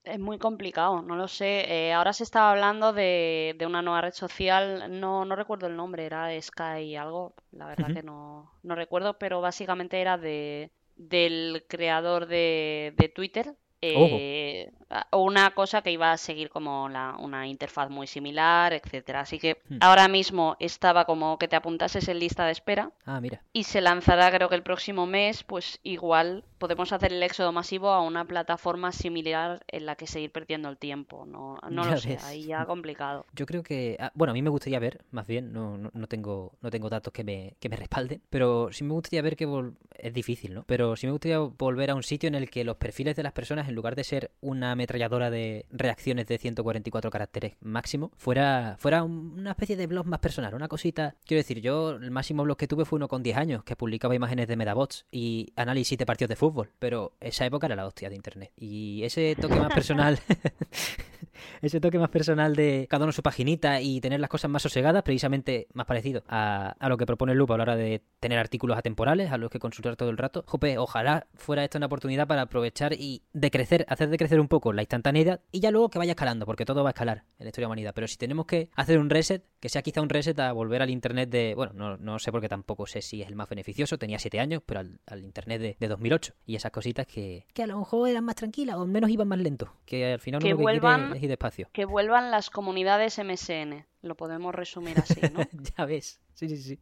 Es muy complicado, no lo sé. Eh, ahora se estaba hablando de, una nueva red social, no, no recuerdo el nombre, era Sky algo, la verdad que no, no recuerdo, pero básicamente era de del creador de, de Twitter, eh, una cosa que iba a seguir como una interfaz muy similar, etcétera. Así que hmm. ahora mismo estaba como que te apuntases en lista de espera. Ah, mira. Y se lanzará creo que el próximo mes, pues igual podemos hacer el éxodo masivo a una plataforma similar en la que seguir perdiendo el tiempo. No, no *laughs* lo sé, ahí ya complicado. Yo creo que, ah, bueno, a mí me gustaría ver, más bien, no, no, tengo, no tengo datos que me, que me respalden, pero sí me gustaría ver que es difícil, ¿no? Pero sí me gustaría volver a un sitio en el que los perfiles de las personas en lugar de ser una ametralladora de reacciones de 144 caracteres máximo, fuera, fuera una especie de blog más personal, una cosita. Quiero decir, yo el máximo blog que tuve fue uno con 10 años, que publicaba imágenes de Medabots y análisis de partidos de fútbol, pero esa época era la hostia de internet. Y ese toque más personal *laughs* ese toque más personal de cada uno su paginita y tener las cosas más sosegadas, precisamente más parecido a, lo que propone Loop a la hora de tener artículos atemporales a los que consultar todo el rato. Jope, ojalá fuera esta una oportunidad para aprovechar y de crecer, hacer de crecer un poco la instantaneidad y ya luego que vaya escalando, porque todo va a escalar en la historia de humanidad. Pero si tenemos que hacer un reset, que sea quizá un reset a volver al internet de. Bueno, no, no sé porque tampoco sé si es el más beneficioso, tenía 7 años, pero al, internet de, de, 2008 y esas cositas que, que a lo mejor eran más tranquilas o al menos iban más lento, que al final que lo que vuelvan, es ir despacio. Que vuelvan las comunidades MSN, lo podemos resumir así, ¿no? *laughs* ya ves, sí, sí, sí.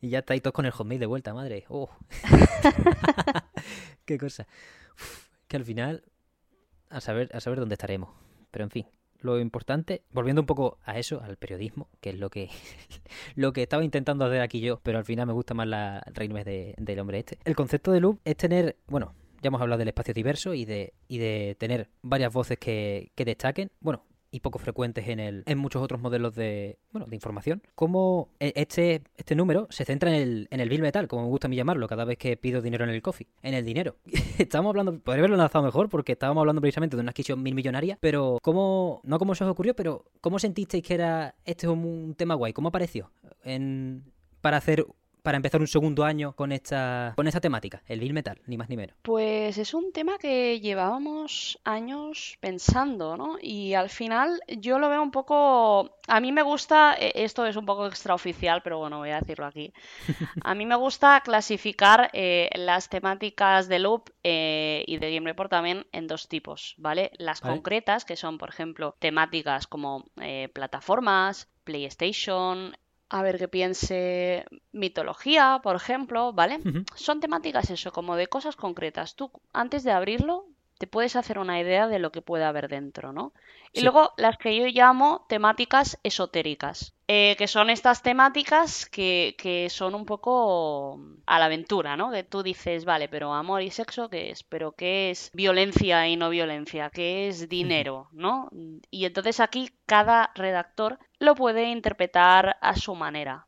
Y ya estáis todos con el hotmail de vuelta, madre. Oh. *laughs* *laughs* Qué cosa. que al final, a saber, a saber dónde estaremos. Pero en fin, lo importante, volviendo un poco a eso, al periodismo, que es lo que *laughs* lo que estaba intentando hacer aquí yo, pero al final me gusta más la reírme de, del hombre este. El concepto de loop es tener, bueno, ya hemos hablado del espacio diverso y de, y de tener varias voces que, que destaquen. Bueno, y poco frecuentes en, el, en muchos otros modelos de, bueno, de información. Como e, este, este número se centra en el, en el bill metal, como me gusta a mí llamarlo, cada vez que pido dinero en el coffee, en el dinero. *laughs* estábamos hablando, podría haberlo lanzado mejor porque estábamos hablando precisamente de una adquisición mil millonaria, pero ¿cómo, no cómo se os ocurrió, pero cómo sentisteis que era este un, un tema guay? ¿Cómo apareció en, para hacer para empezar un segundo año con esta, con esta temática, el Bill Metal, ni más ni menos? Pues es un tema que llevábamos años pensando, ¿no? Y al final yo lo veo un poco... A mí me gusta, e, esto es un poco extraoficial, pero bueno, voy a decirlo aquí. *laughs* A mí me gusta clasificar eh, las temáticas de Loop eh, y de Game Report también en dos tipos, ¿vale? Las concretas, que son, por ejemplo, temáticas como eh, plataformas, PlayStation, a ver qué piense mitología, por ejemplo, ¿vale? Son temáticas eso, como de cosas concretas. Tú, antes de abrirlo, te puedes hacer una idea de lo que puede haber dentro, ¿no? Y luego las que yo llamo temáticas esotéricas, eh, que son estas temáticas que, que, son un poco a la aventura, ¿no? Que tú dices, vale, pero amor y sexo, ¿qué es? ¿Pero qué es violencia y no violencia? ¿Qué es dinero? ¿No? Y entonces aquí cada redactor lo puede interpretar a su manera.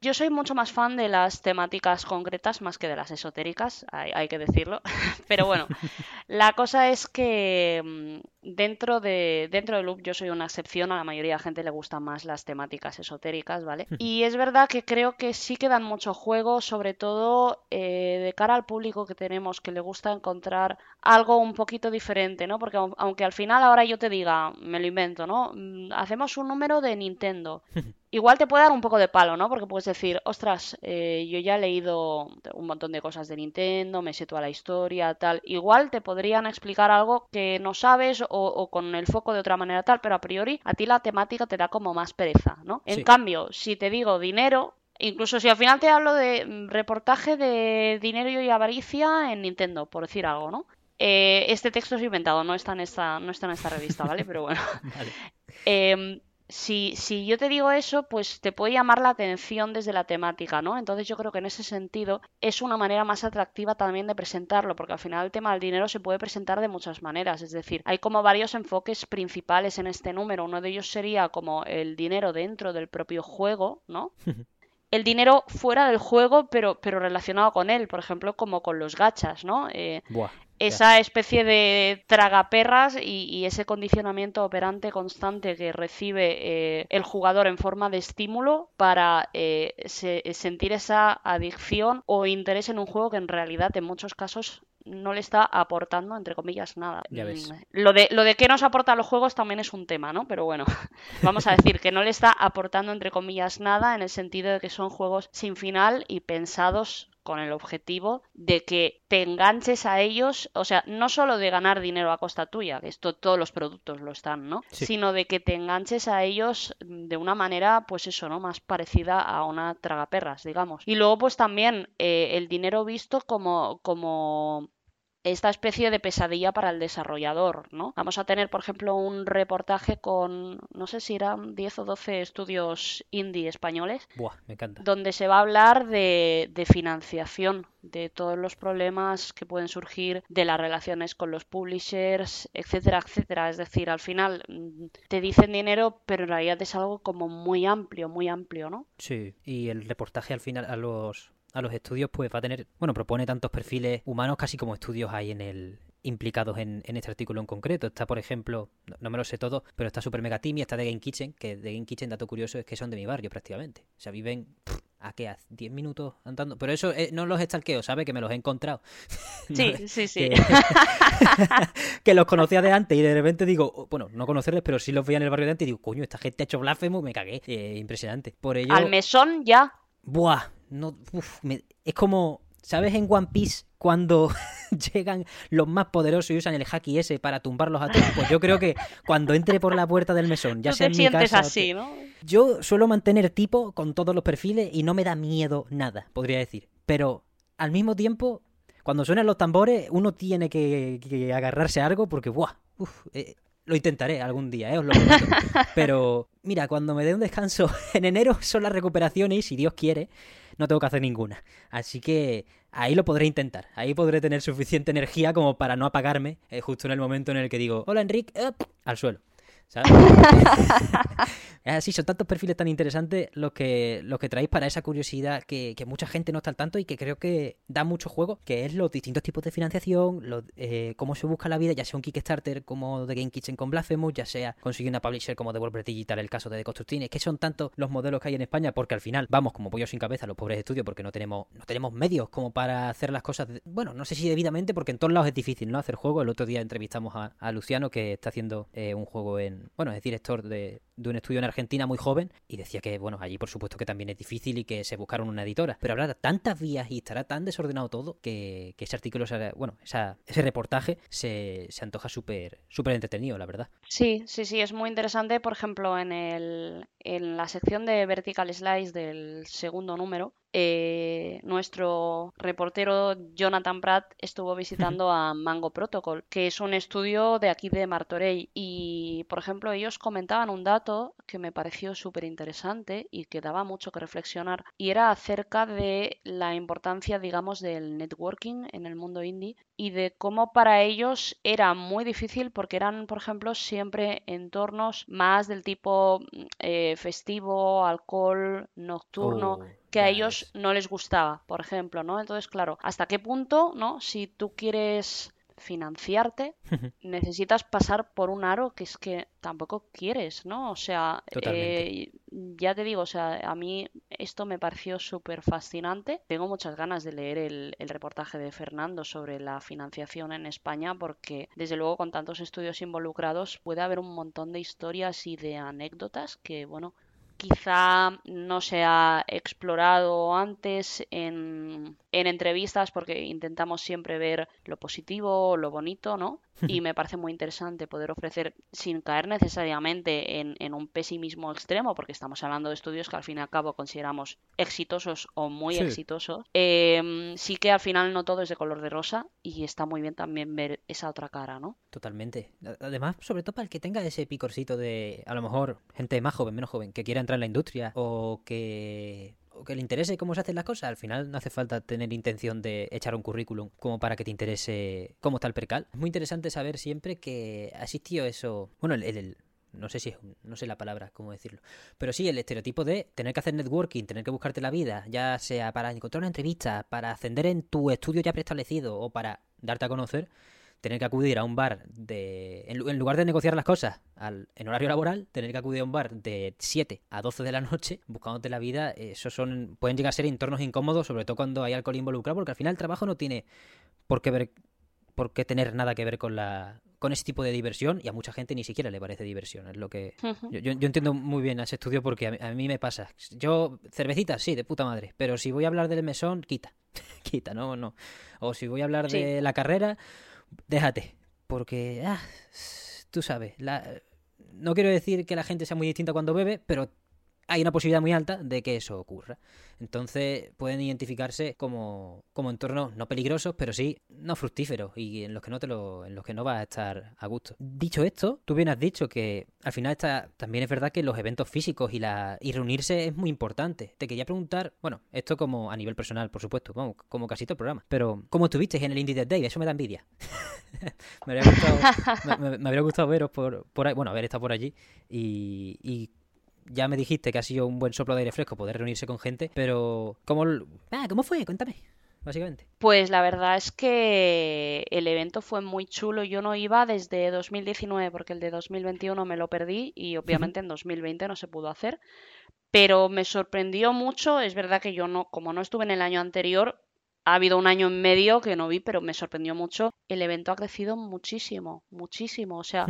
Yo soy mucho más fan de las temáticas concretas más que de las esotéricas, hay, que decirlo. *laughs* Pero bueno, *laughs* la cosa es que mm, dentro de dentro del loop yo soy una excepción, a la mayoría de la gente le gustan más las temáticas esotéricas, ¿vale? Y es verdad que creo que sí que dan mucho juego, sobre todo eh, de cara al público que tenemos, que le gusta encontrar algo un poquito diferente, ¿no? Porque aunque al final ahora yo te diga, me lo invento, ¿no? Mm, hacemos un número de Nintendo. Igual te puede dar un poco de palo, ¿no? Porque puedes decir, ostras, eh, yo ya he leído un montón de cosas de Nintendo, me sé toda la historia, tal. Igual te podrían explicar algo que no sabes o, con el foco de otra manera tal, pero a priori a ti la temática te da como más pereza, ¿no? En cambio, si te digo dinero, Incluso si al final te hablo de mm, reportaje de dinero y avaricia en Nintendo, por decir algo, ¿no? Eh, este texto es inventado, no está en esta, no está en esta revista, ¿vale? Pero bueno. *laughs* vale. *laughs* Em, si, si yo te digo eso, pues te puede llamar la atención desde la temática, ¿no? Entonces yo creo que en ese sentido es una manera más atractiva también de presentarlo, porque al final el tema del dinero se puede presentar de muchas maneras, es decir, hay como varios enfoques principales en este número, uno de ellos sería como el dinero dentro del propio juego, ¿no? *laughs* el dinero fuera del juego, pero, pero relacionado con él, por ejemplo, como con los gachas, ¿no? Eh, esa especie de tragaperras y, y, ese condicionamiento operante constante que recibe eh, el jugador en forma de estímulo para eh, sentir esa adicción o interés en un juego que en realidad en muchos casos no le está aportando, entre comillas, nada. Mm, lo de, lo de qué nos aportan los juegos también es un tema, ¿no? Pero bueno, *laughs* vamos a decir que no le está aportando, entre comillas, nada en el sentido de que son juegos sin final y pensados con el objetivo de que te enganches a ellos, o sea, no solo de ganar dinero a costa tuya, que esto todos los productos lo están, ¿no? Sino de que te enganches a ellos de una manera, pues eso, ¿no? Más parecida a una tragaperras, digamos. Y luego, pues también eh, el dinero visto como, como esta especie de pesadilla para el desarrollador, ¿no? Vamos a tener, por ejemplo, un reportaje con, no sé si eran 10 o 12 estudios indie españoles. Buah, me encanta. Donde se va a hablar de, de financiación, de todos los problemas que pueden surgir, de las relaciones con los publishers, etcétera, etcétera. Es decir, al final mm, te dicen dinero, pero en realidad es algo como muy amplio, muy amplio, ¿no? Sí, y el reportaje al final a los a los estudios, pues va a tener, bueno, propone tantos perfiles humanos casi como estudios hay en el, implicados en, este artículo en concreto. Está, por ejemplo, no, me lo sé todo, pero está Super Mega Team y está de Game Kitchen, que de Game Kitchen, dato curioso, es que son de mi barrio prácticamente. O sea, viven ¿A qué? ¿A 10 minutos andando? Pero eso eh, no los estalqueo, ¿sabes? Que me los he encontrado. Sí, *laughs* sí, sí. *laughs* Que, los conocía de antes y de repente digo, oh, bueno, no conocerles, pero sí los veía en el barrio de antes y digo, coño, esta gente ha hecho blasfemo, me cagué. Eh, impresionante. Por ello... Al mesón ya. Buah, no, es como, ¿sabes en One Piece cuando *laughs* llegan los más poderosos y usan el haki ese para tumbarlos a todos? Pues yo creo que cuando entre por la puerta del mesón, ya sea en mi casa... así, ¿no? Yo suelo mantener tipo con todos los perfiles y no me da miedo nada, podría decir. Pero al mismo tiempo, cuando suenan los tambores, uno tiene que, agarrarse a algo porque, ¡buah! Eh, lo intentaré algún día, ¿eh? Os lo prometo. *laughs* Pero, mira, cuando me dé un descanso *laughs* en enero son las recuperaciones y si Dios quiere, no tengo que hacer ninguna. Así que ahí lo podré intentar. Ahí podré tener suficiente energía como para no apagarme eh, justo en el momento en el que digo, hola Enrique, al suelo. ¿Sabes? *laughs* *laughs* así, son tantos perfiles tan interesantes los que, los que traéis para esa curiosidad que, mucha gente no está al tanto y que creo que da mucho juego, que es los distintos tipos de financiación, eh, cómo se busca la vida, ya sea un Kickstarter como The Game Kitchen con Blasphemous, ya sea conseguir una publisher como Devolver Digital, el caso de The es que son tantos los modelos que hay en España, porque al final vamos como pollo sin cabeza los pobres estudios, porque no tenemos, no tenemos medios como para hacer las cosas, bueno, no sé si debidamente, porque en todos lados es difícil, ¿no? Hacer juego. El otro día entrevistamos a, Luciano, que está haciendo eh, un juego en, bueno, es director de, un estudio en Argentina muy joven y decía que, bueno, allí por supuesto que también es difícil y que se buscaron una editora, pero habrá tantas vías y estará tan desordenado todo que, ese artículo, bueno, ese reportaje se, se antoja súper súper entretenido, la verdad. Sí, sí, sí, es muy interesante, por ejemplo, en, el, en la sección de Vertical Slice del segundo número, eh, nuestro reportero Jonathan Pratt estuvo visitando a Mango Protocol, que es un estudio de aquí de Martorell. Y, por ejemplo, ellos comentaban un dato que me pareció súper interesante y que daba mucho que reflexionar, y era acerca de la importancia, digamos, del networking en el mundo indie y de cómo para ellos era muy difícil porque eran, por ejemplo, siempre entornos más del tipo eh, festivo, alcohol, nocturno. Oh que a ellos no les gustaba, por ejemplo, ¿no? Entonces, claro, ¿hasta qué punto, ¿no? Si tú quieres financiarte, *laughs* necesitas pasar por un aro que es que tampoco quieres, ¿no? O sea, eh, ya te digo, o sea, a mí esto me pareció súper fascinante. Tengo muchas ganas de leer el, el, reportaje de Fernando sobre la financiación en España porque, desde luego, con tantos estudios involucrados, puede haber un montón de historias y de anécdotas que, bueno, quizá no se ha explorado antes en, en, entrevistas porque intentamos siempre ver lo positivo, lo bonito, ¿no? Y me parece muy interesante poder ofrecer, sin caer necesariamente en, un pesimismo extremo, porque estamos hablando de estudios que al fin y al cabo consideramos exitosos o muy exitosos, em, sí que al final no todo es de color de rosa y está muy bien también ver esa otra cara, ¿no? Totalmente. Además, sobre todo para el que tenga ese picorcito de, a lo mejor, gente más joven, menos joven, que quiera entrar en la industria o que que le interese cómo se hacen las cosas, al final no hace falta tener intención de echar un currículum como para que te interese cómo está el percal. Es muy interesante saber siempre que ha existido eso. Bueno, el, no sé si no sé la palabra, cómo decirlo, pero sí el estereotipo de tener que hacer networking, tener que buscarte la vida, ya sea para encontrar una entrevista, para ascender en tu estudio ya preestablecido o para darte a conocer, tener que acudir a un bar de. En, lugar de negociar las cosas al, en horario laboral, tener que acudir a un bar de 7 a 12 de la noche buscándote la vida, eso son. pueden llegar a ser entornos incómodos, sobre todo cuando hay alcohol involucrado, porque al final el trabajo no tiene por qué ver por qué tener nada que ver con la con ese tipo de diversión y a mucha gente ni siquiera le parece diversión. Es lo que yo, yo, entiendo muy bien ese estudio porque a, mí me pasa. Yo, cervecita, sí, de puta madre, pero si voy a hablar del mesón, quita, *laughs* quita, no, no. O si voy a hablar de la carrera, déjate, porque, ah, tú sabes, la, no quiero decir que la gente sea muy distinta cuando bebe, pero hay una posibilidad muy alta de que eso ocurra. Entonces pueden identificarse como, como entornos no peligrosos, pero sí no fructíferos y en los que no te lo, en los que no vas a estar a gusto. Dicho esto, tú bien has dicho que al final también es verdad que los eventos físicos y la y reunirse es muy importante. Te quería preguntar, bueno, esto como a nivel personal, por supuesto, como, como casi todo el programa, pero ¿cómo estuvisteis en el Indie Dead Day? Eso me da envidia. *laughs* me, habría gustado, me, habría gustado veros por, por ahí, bueno, haber estado por allí y, y ya me dijiste que ha sido un buen soplo de aire fresco poder reunirse con gente, pero ¿cómo, ah, ¿cómo fue? Cuéntame. básicamente? Pues la verdad es que el evento fue muy chulo. Yo no iba desde 2019 porque el de 2021 me lo perdí y obviamente en 2020 no se pudo hacer. Pero me sorprendió mucho. Es verdad que yo no, como no estuve en el año anterior, ha habido un año en medio que no vi, pero me sorprendió mucho. El evento ha crecido muchísimo, muchísimo. O sea,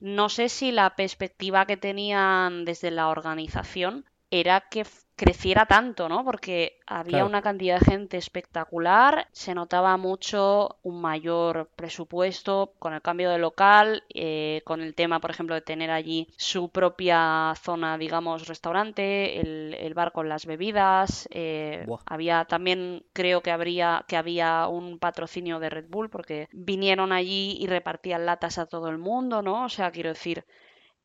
no sé si la perspectiva que tenían desde la organización era que creciera tanto, ¿no? Porque había una cantidad de gente espectacular, se notaba mucho un mayor presupuesto con el cambio de local, eh, con el tema, por ejemplo, de tener allí su propia zona, digamos, restaurante, el, bar con las bebidas. Eh, había también, creo que habría, que había un patrocinio de Red Bull porque vinieron allí y repartían latas a todo el mundo, ¿no? O sea, quiero decir,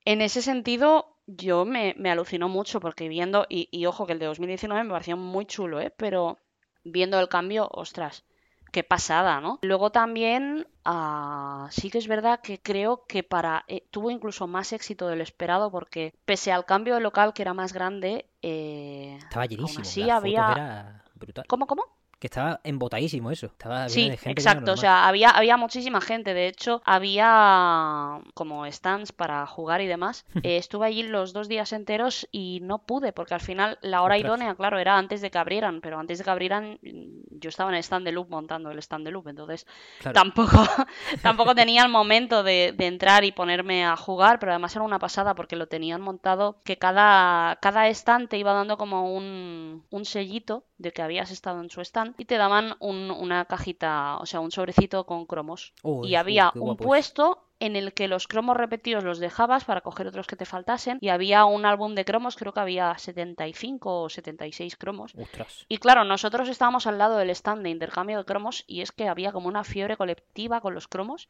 en ese sentido, yo me, me alucinó mucho porque viendo, y, ojo que el de 2019 me pareció muy chulo, ¿eh? Pero viendo el cambio, ostras, qué pasada, ¿no? Luego también, ah, sí que es verdad que creo que para eh, tuvo incluso más éxito del esperado porque pese al cambio de local que era más grande, eh, estaba llenísimo. Sí, había... brutal. ¿Cómo, cómo? Que estaba embotadísimo eso. Estaba sí, de gente exacto. O sea, había, había muchísima gente. De hecho, había como stands para jugar y demás. *laughs* Eh, estuve allí los dos días enteros y no pude, porque al final la hora idónea, claro, era antes de que abrieran, pero antes de que abrieran yo estaba en el stand de loop montando el stand de loop, entonces tampoco, *laughs* *laughs* tampoco tenía el momento de, entrar y ponerme a jugar, pero además era una pasada porque lo tenían montado que cada, cada stand te iba dando como un, un sellito de que habías estado en su stand y te daban una cajita, o sea, un sobrecito con cromos. y había un puesto en el que los cromos repetidos los dejabas para coger otros que te faltasen y había un álbum de cromos, creo que había 75 o 76 cromos. Y claro, nosotros estábamos al lado del stand de intercambio de cromos y es que había como una fiebre colectiva con los cromos,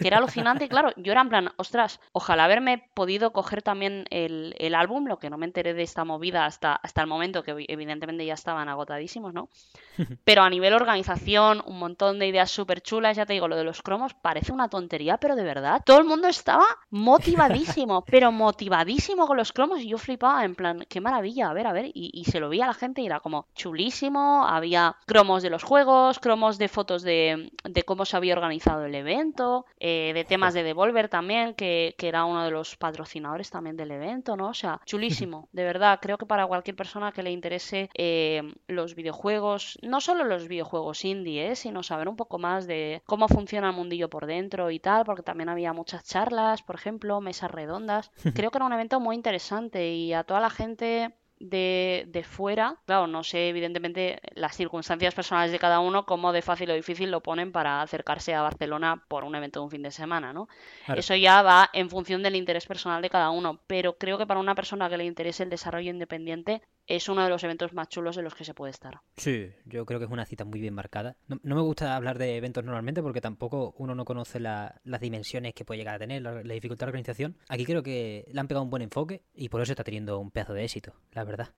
que era alucinante y claro, yo era en plan, ostras, ojalá haberme podido coger también el, el álbum, lo que no me enteré de esta movida hasta, hasta el momento, que evidentemente ya estaban agotadísimos, ¿no? *laughs* Pero a nivel organización, un montón de ideas súper chulas, ya te digo, lo de los cromos parece una tontería, pero de verdad todo el mundo estaba motivadísimo, *laughs* pero motivadísimo con los cromos y yo flipaba en plan, qué maravilla, a ver, a ver, y, se lo vi a la gente y era como chulísimo, había cromos de los juegos, cromos de fotos de, cómo se había organizado el evento, eh, de temas de Devolver también, que, era uno de los patrocinadores también del evento, ¿no? O sea, chulísimo, de verdad, creo que para cualquier persona que le interese eh, los videojuegos, no solo los videojuegos indie, ¿eh? sino saber un poco más de cómo funciona el mundillo por dentro y tal, porque también había había muchas charlas, por ejemplo, mesas redondas. *laughs* Creo que era un evento muy interesante y a toda la gente de, de, fuera, claro, no sé evidentemente las circunstancias personales de cada uno, cómo de fácil o difícil lo ponen para acercarse a Barcelona por un evento de un fin de semana, ¿no? Eso ya va en función del interés personal de cada uno, pero creo que para una persona que le interese el desarrollo independiente es uno de los eventos más chulos en los que se puede estar. Sí, yo creo que es una cita muy bien marcada. No, me gusta hablar de eventos normalmente porque tampoco uno no conoce las dimensiones que puede llegar a tener, la, dificultad de organización. Aquí creo que le han pegado un buen enfoque y por eso está teniendo un pedazo de éxito, la verdad.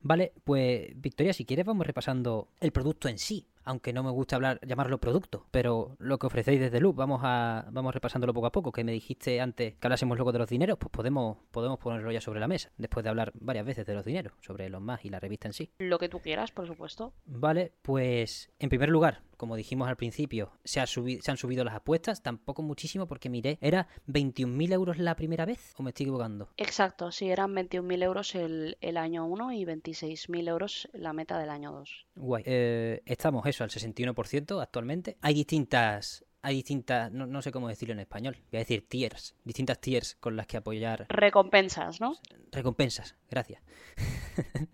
Vale, pues Victoria, si quieres vamos repasando el producto en sí aunque no me gusta hablar, llamarlo producto, pero lo que ofrecéis desde Loop, vamos a, vamos repasándolo poco a poco, que me dijiste antes que hablásemos luego de los dineros, pues podemos, podemos ponerlo ya sobre la mesa, después de hablar varias veces de los dineros, sobre los más y la revista en sí. Lo que tú quieras, por supuesto. Vale, pues en primer lugar, como dijimos al principio, se, ha se han subido las apuestas, tampoco muchísimo porque miré, ¿era 21.000 euros la primera vez o me estoy equivocando? Exacto, sí, eran 21.000 euros el, el año 1 y 26.000 euros la meta del año 2. Guay, eh, estamos eso, al 61% actualmente. Hay distintas hay distintas, no, sé cómo decirlo en español, voy a decir tiers, distintas tiers con las que apoyar. Recompensas, ¿no? Recompensas, gracias. *laughs*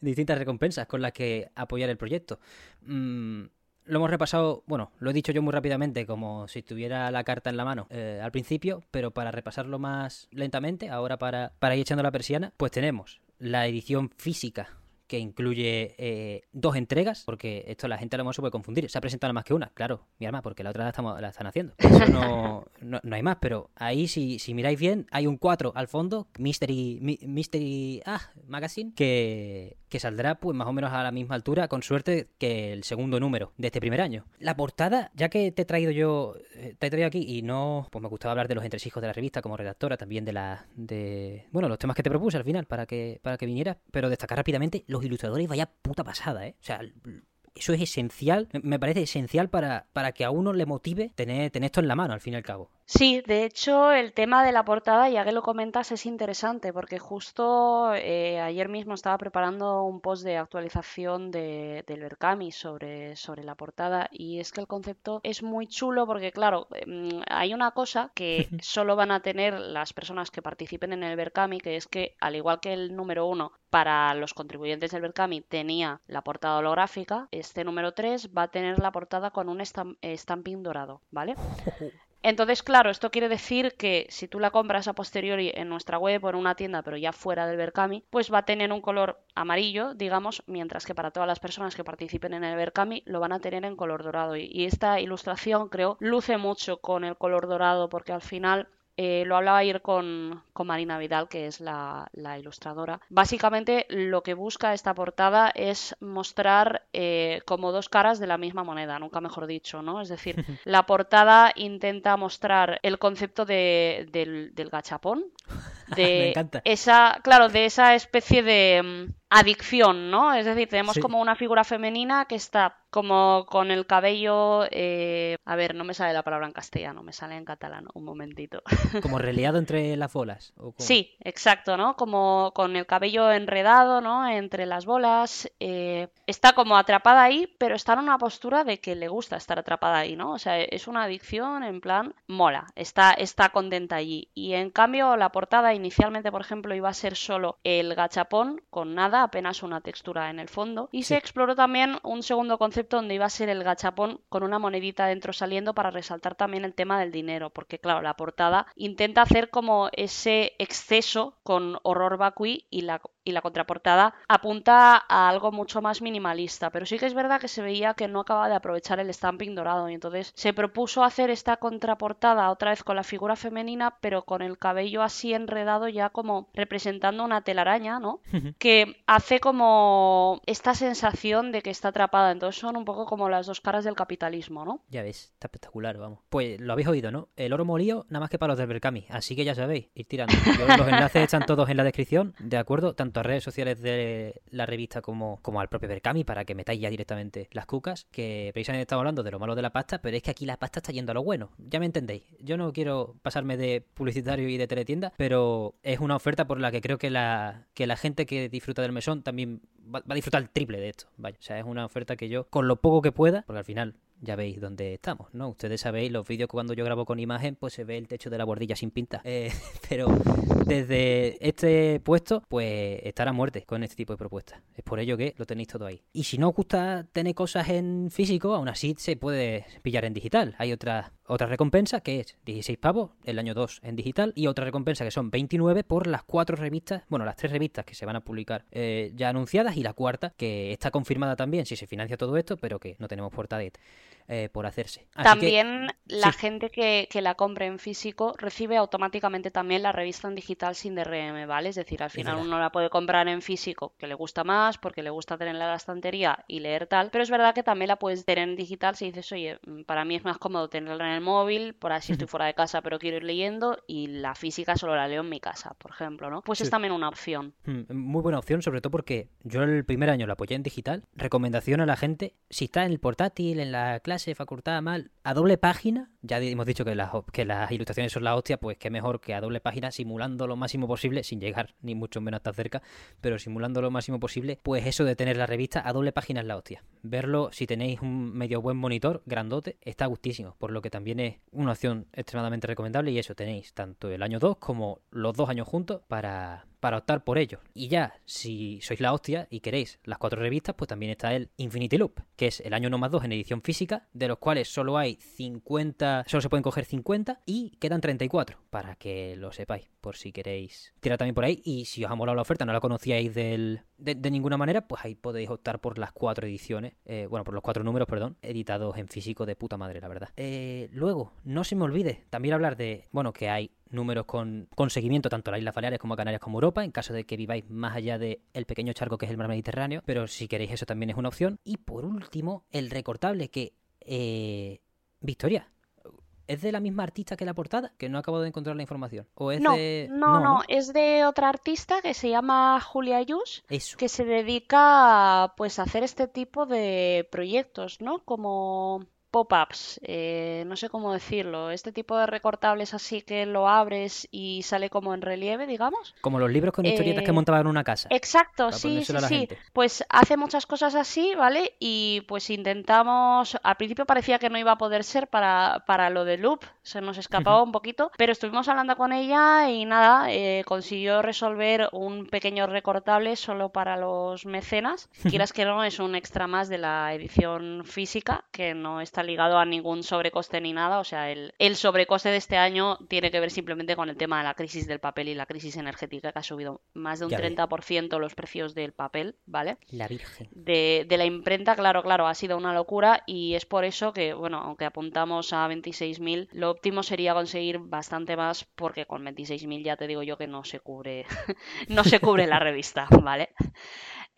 distintas recompensas con las que apoyar el proyecto. Mm, lo hemos repasado, bueno, lo he dicho yo muy rápidamente, como si tuviera la carta en la mano eh, al principio, pero para repasarlo más lentamente, ahora para, para ir echando la persiana, pues tenemos la edición física que incluye eh, dos entregas, porque esto la gente a lo mejor se puede confundir. Se ha presentado más que una, claro, mi arma, porque la otra la, estamos, la están haciendo. Eso *laughs* no, no, hay más, pero ahí si, si miráis bien, hay un 4 al fondo, Mystery, Mystery ah, Magazine, que, que saldrá pues más o menos a la misma altura, con suerte, que el segundo número de este primer año. La portada, ya que te he traído yo, eh, te he traído aquí y no, pues me gustaba hablar de los entresijos de la revista como redactora, también de la, de, bueno, los temas que te propuse al final para que, para que vinieras, pero destacar rápidamente los ilustradores, vaya puta pasada, ¿eh? O sea, eso es esencial, me parece esencial para, para que a uno le motive tener, tener esto en la mano, al fin y al cabo. Sí, de hecho el tema de la portada, ya que lo comentas, es interesante porque justo eh, ayer mismo estaba preparando un post de actualización de, del Berkami sobre, sobre la portada y es que el concepto es muy chulo porque claro, em, hay una cosa que *laughs* solo van a tener las personas que participen en el Berkami, que es que al igual que el número uno para los contribuyentes del Berkami tenía la portada holográfica, este número 3 va a tener la portada con un stamping dorado, ¿vale? Entonces, claro, esto quiere decir que si tú la compras a posteriori en nuestra web o en una tienda, pero ya fuera del Berkami, pues va a tener un color amarillo, digamos, mientras que para todas las personas que participen en el Berkami lo van a tener en color dorado. Y esta ilustración, creo, luce mucho con el color dorado porque al final eh, lo hablaba ayer con, Marina Vidal, que es la, ilustradora. Básicamente lo que busca esta portada es mostrar eh, como dos caras de la misma moneda, nunca mejor dicho, ¿no? Es decir, *laughs* la portada intenta mostrar el concepto de, del, del gachapón, *laughs* de esa, claro, de esa especie de mm, adicción, ¿no? Es decir, tenemos como una figura femenina que está como con el cabello, eh, a ver, no me sale la palabra en castellano, me sale en catalán, un momentito. *laughs* Como reliado entre las bolas. Sí, exacto, ¿no? Como con el cabello enredado, ¿no? Entre las bolas. Eh, está como atrapada ahí, pero está en una postura de que le gusta estar atrapada ahí, ¿no? O sea, es una adicción en plan mola, está, está contenta allí. Y en cambio, la portada inicialmente, por ejemplo, iba a ser solo el gachapón con nada apenas una textura en el fondo. Y se exploró también un segundo concepto donde iba a ser el gachapón con una monedita dentro saliendo para resaltar también el tema del dinero, porque claro, la portada intenta hacer como ese exceso con horror vacui y la y la contraportada apunta a algo mucho más minimalista, pero sí que es verdad que se veía que no acababa de aprovechar el stamping dorado y entonces se propuso hacer esta contraportada otra vez con la figura femenina, pero con el cabello así enredado ya como representando una telaraña, ¿no? *laughs* que hace como esta sensación de que está atrapada, entonces son un poco como las dos caras del capitalismo, ¿no? Ya ves, está espectacular, vamos. Pues lo habéis oído, ¿no? El oro molío nada más que para los del Berkami, así que ya sabéis, ir tirando. los enlaces están todos en la descripción, ¿de acuerdo? Tanto a redes sociales de la revista como, como al propio Berkami para que metáis ya directamente las cucas, que precisamente estamos hablando de lo malo de la pasta, pero es que aquí la pasta está yendo a lo bueno, ya me entendéis. Yo no quiero pasarme de publicitario y de teletienda, pero es una oferta por la que creo que la, que la gente que disfruta del mesón también va, a disfrutar el triple de esto. O sea, es una oferta que yo, con lo poco que pueda, porque al final ya veis dónde estamos, ¿no? Ustedes sabéis, los vídeos cuando yo grabo con imagen, pues se ve el techo de la bordilla sin pinta. Eh, *laughs* pero desde este puesto, pues estar a muerte con este tipo de propuestas. Es por ello que lo tenéis todo ahí. Y si no os gusta tener cosas en físico, aún así se puede pillar en digital. Hay otra, otra recompensa que es 16 pavos el año 2 en digital y otra recompensa que son 29 por las cuatro revistas, bueno, las tres revistas que se van a publicar eh, ya anunciadas y la cuarta que está confirmada también si se financia todo esto, pero que no tenemos portada eh, por hacerse. también la gente que, la compre en físico recibe automáticamente también la revista en digital sin DRM, ¿vale? Es decir, al final uno la puede comprar en físico que le gusta más porque le gusta tenerla en la estantería y leer tal, pero es verdad que también la puedes tener en digital si dices, oye, mm, para mí es más cómodo tenerla en el móvil, por así estoy fuera de casa pero quiero ir leyendo y la física solo la leo en mi casa, por ejemplo, ¿no? Pues es también una opción. Hmm, muy buena opción, sobre todo porque yo el primer año la apoyé en digital. Recomendación a la gente, si está en el portátil, en la clase, clase, facultad, mal, a doble página, ya hemos dicho que las, que las ilustraciones son la hostia, pues qué mejor que a doble página, simulando lo máximo posible, sin llegar ni mucho menos hasta cerca, pero simulando lo máximo posible, pues eso de tener la revista a doble página es la hostia. Verlo, si tenéis un medio buen monitor, grandote, está gustísimo, por lo que también es una opción extremadamente recomendable y eso tenéis tanto el año 2 como los dos años juntos para, para optar por ello. Y ya, si sois la hostia y queréis las cuatro revistas, pues también está el Infinity Loop, que es el año no más 2 en edición física, de los cuales solo hay 50, solo se pueden coger 50 y quedan 34, para que lo sepáis, por si queréis tirar también por ahí. Y si os ha molado la oferta, no la conocíais del, de, ninguna manera, pues ahí podéis optar por las cuatro ediciones, eh, bueno, por los cuatro números, perdón, editados en físico de puta madre, la verdad. Eh, luego, no se me olvide también hablar de, bueno, que hay números con, con, seguimiento tanto a las Islas Baleares como a Canarias como Europa, en caso de que viváis más allá del el pequeño charco que es el mar Mediterráneo, pero si queréis eso también es una opción. Y por último, el recortable que... Eh, Victoria, ¿Es de la misma artista que la portada? Que no acabo de encontrar la información. ¿O es no, de... no, no, es de otra artista que se llama Julia Ayus, Eso. que se dedica pues a hacer este tipo de proyectos, ¿no? Como pop-ups, eh, no sé cómo decirlo, este tipo de recortables así que lo abres y sale como en relieve, digamos. Como los libros con historietas que Eh, montaban en una casa. Exacto, sí, sí, sí. Pues hace muchas cosas así, ¿vale? Y pues intentamos, al principio parecía que no iba a poder ser para, para lo de Loop, se nos escapaba un poquito, pero estuvimos hablando con ella y nada, eh, consiguió resolver un pequeño recortable solo para los mecenas. Quieras que no, es un extra más de la edición física, que no está ligado a ningún sobrecoste ni nada, o sea, el, el sobrecoste de este año tiene que ver simplemente con el tema de la crisis del papel y la crisis energética que ha subido más de un Ya ves. 30% los precios del papel, ¿vale? La Virgen. De, de la imprenta, claro, claro, ha sido una locura y es por eso que, bueno, aunque apuntamos a 26.000, lo óptimo sería conseguir bastante más porque con 26.000 ya te digo yo que no se cubre, *laughs* no se cubre la revista, ¿vale?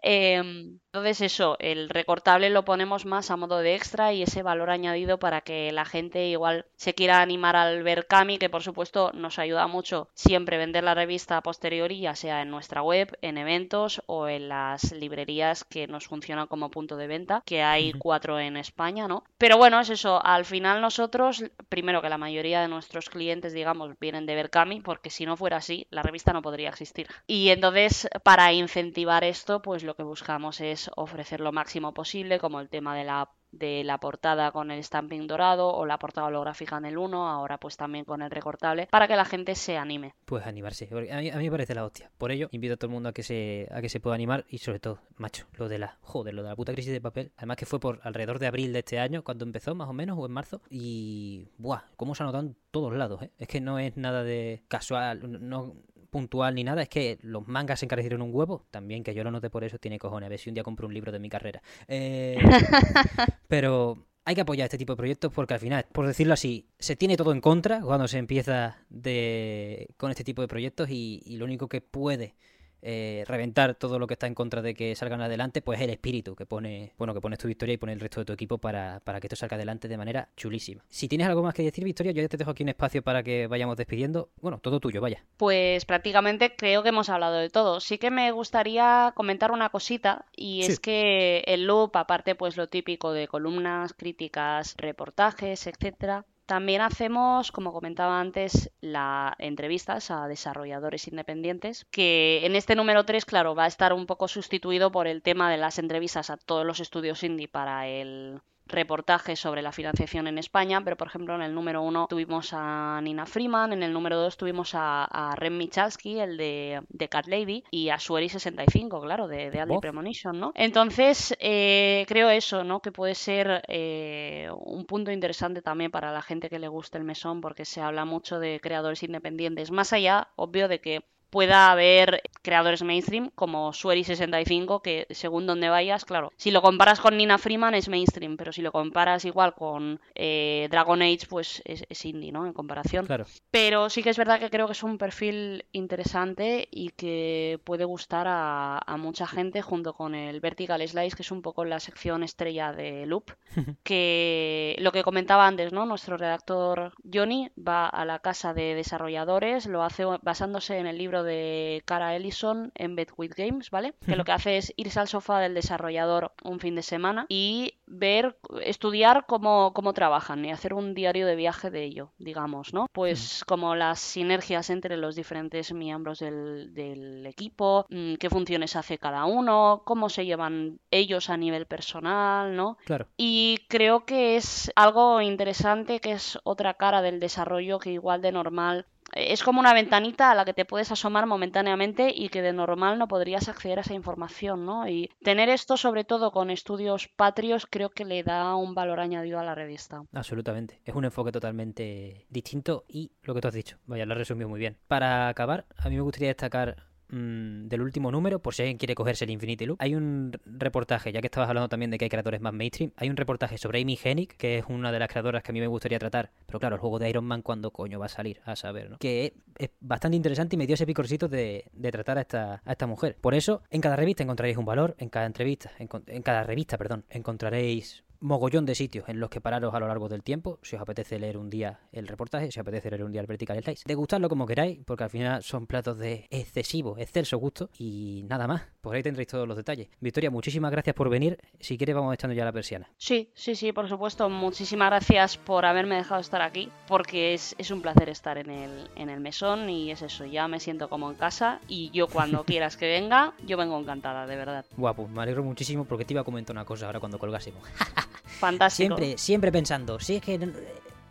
Em, entonces eso, el recortable lo ponemos más a modo de extra y ese valor añadido para que la gente igual se quiera animar al ver Kami, que por supuesto nos ayuda mucho siempre vender la revista a posteriori, ya sea en nuestra web, en eventos o en las librerías que nos funcionan como punto de venta, que hay cuatro en España, ¿no? Pero bueno, es eso, al final nosotros, primero que la mayoría de nuestros clientes, digamos, vienen de Berkami, porque si no fuera así, la revista no podría existir. Y entonces, para incentivar esto, pues lo que buscamos es ofrecer lo máximo posible, como el tema de la de la portada con el stamping dorado o la portada holográfica en el 1, ahora pues también con el recortable, para que la gente se anime. Pues animarse. A mí, a mí me parece la hostia. Por ello, invito a todo el mundo a que se a que se pueda animar y sobre todo, macho, lo de la joder, lo de la puta crisis de papel. Además que fue por alrededor de abril de este año cuando empezó, más o menos, o en marzo. Y buah, cómo se ha notado en todos lados, ¿eh? Es que no es nada de casual, no puntual ni nada, es que los mangas se encarecieron un huevo, también que yo lo noté por eso, tiene cojones, a ver si un día compro un libro de mi carrera. Eh, *laughs* pero hay que apoyar este tipo de proyectos porque al final, por decirlo así, se tiene todo en contra cuando se empieza de, con este tipo de proyectos y, y lo único que puede eh, reventar todo lo que está en contra de que salgan adelante, pues es el espíritu que pone, bueno, que pones tu Victoria y pone el resto de tu equipo para, para que esto salga adelante de manera chulísima. Si tienes algo más que decir, Victoria, yo ya te dejo aquí un espacio para que vayamos despidiendo. Bueno, todo tuyo, vaya. Pues prácticamente creo que hemos hablado de todo. Sí que me gustaría comentar una cosita y Sí. es que el loop, aparte pues lo típico de columnas, críticas, reportajes, etcétera, también hacemos, como comentaba antes, la entrevistas a desarrolladores independientes, que en este número 3, claro, va a estar un poco sustituido por el tema de las entrevistas a todos los estudios indie para el reportaje sobre la financiación en España, pero por ejemplo en el número uno tuvimos a Nina Freeman, en el número dos tuvimos a, a Ren Michalski, el de, de Cat Lady, y a Sueri65, claro, de, de. Premonition, ¿no? Entonces, eh, creo eso, ¿no? Que puede ser eh, un punto interesante también para la gente que le guste el mesón, porque se habla mucho de creadores independientes, más allá, obvio, de que pueda haber creadores mainstream como Sueri65 que según donde vayas, claro, si lo comparas con Nina Freeman es mainstream, pero si lo comparas igual con eh, Dragon Age pues es, es indie, ¿no? En comparación. Claro. Pero sí que es verdad que creo que es un perfil interesante y que puede gustar a, a mucha gente junto con el Vertical Slice, que es un poco la sección estrella de Loop, *laughs* que lo que comentaba antes, ¿no? Nuestro redactor Johnny va a la casa de desarrolladores, lo hace basándose en el libro de Cara Ellison, Embed with Games, ¿vale? Que lo que hace es irse al sofá del desarrollador un fin de semana y ver, estudiar cómo, cómo trabajan y hacer un diario de viaje de ello, digamos, ¿no? Pues como las sinergias entre los diferentes miembros del, del equipo, mm, qué funciones hace cada uno, cómo se llevan ellos a nivel personal, ¿no? Claro. Y creo que es algo interesante, que es otra cara del desarrollo que igual de normal es como una ventanita a la que te puedes asomar momentáneamente y que de normal no podrías acceder a esa información, ¿no? Y tener esto, sobre todo con estudios patrios, creo que le da un valor añadido a la revista. Absolutamente. Es un enfoque totalmente distinto y lo que tú has dicho. Vaya, lo has resumido muy bien. Para acabar, a mí me gustaría destacar mm, del último número, por si alguien quiere cogerse el Infinity Loop. Hay un reportaje, ya que estabas hablando también de que hay creadores más mainstream, hay un reportaje sobre Amy Hennig, que es una de las creadoras que a mí me gustaría tratar. Pero claro, el juego de Iron Man, ¿cuándo coño va a salir? A saber, ¿no? Que es, bastante interesante y me dio ese picorcito de, tratar a esta, mujer. Por eso, en cada revista encontraréis un valor, en cada entrevista, en, en cada revista, perdón, encontraréis mogollón de sitios en los que pararos a lo largo del tiempo, si os apetece leer un día el reportaje, si os apetece leer un día el Vertical Slice. Degustadlo como queráis, porque al final son platos de excesivo, excelso gusto y nada más. Por ahí tendréis todos los detalles. Victoria, muchísimas gracias por venir. Si quieres vamos echando ya la persiana. Sí, sí, sí, por supuesto. Muchísimas gracias por haberme dejado estar aquí, porque es, es un placer estar en el, en el mesón y es eso, ya me siento como en casa y yo cuando *laughs* quieras que venga, yo vengo encantada, de verdad. Guapo, me alegro muchísimo porque te iba a comentar una cosa ahora cuando colgásemos. *laughs* Fantástico. Siempre, siempre pensando, si es que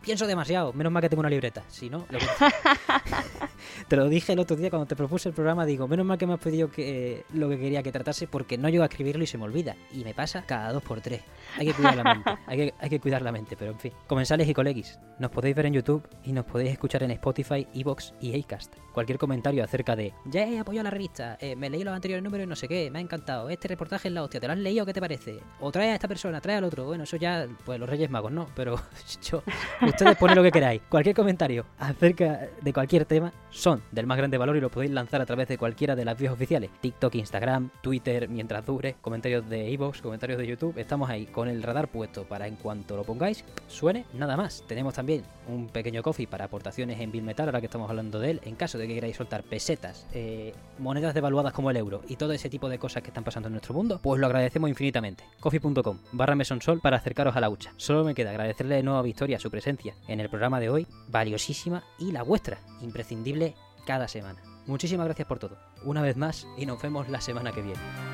pienso demasiado, menos mal que tengo una libreta, si no, lo. *laughs* te lo dije el otro día cuando te propuse el programa, digo, menos mal que me has pedido que lo que quería que tratase porque no llego a escribirlo y se me olvida, y me pasa cada dos por tres. Hay que cuidar la mente, *laughs* hay que, hay que cuidar la mente, pero en fin. Comensales y colegis, nos podéis ver en YouTube y nos podéis escuchar en Spotify, Evox y Acast. Cualquier comentario acerca de, ya he apoyado la revista, eh, me leí los anteriores números y no sé qué, me ha encantado, este reportaje es la hostia, ¿te lo has leído? ¿Qué te parece? O trae a esta persona, trae al otro, bueno, eso ya, pues los Reyes Magos, ¿no? Pero *laughs* yo, ustedes ponen lo que queráis. Cualquier comentario acerca de cualquier tema son del más grande valor y lo podéis lanzar a través de cualquiera de las vías oficiales. TikTok, Instagram, Twitter, mientras dure, comentarios de Evox, comentarios de YouTube. Estamos ahí con el radar puesto para en cuanto lo pongáis, suene nada más. Tenemos también un pequeño coffee para aportaciones en Bill Metal, ahora que estamos hablando de él, en caso de que queráis soltar pesetas, eh, monedas devaluadas como el euro y todo ese tipo de cosas que están pasando en nuestro mundo, pues lo agradecemos infinitamente. Coffee.com barra mesonsol para acercaros a la hucha. Solo me queda agradecerle de nuevo a Victoria su presencia en el programa de hoy, valiosísima, y la vuestra, imprescindible cada semana. Muchísimas gracias por todo, una vez más, y nos vemos la semana que viene.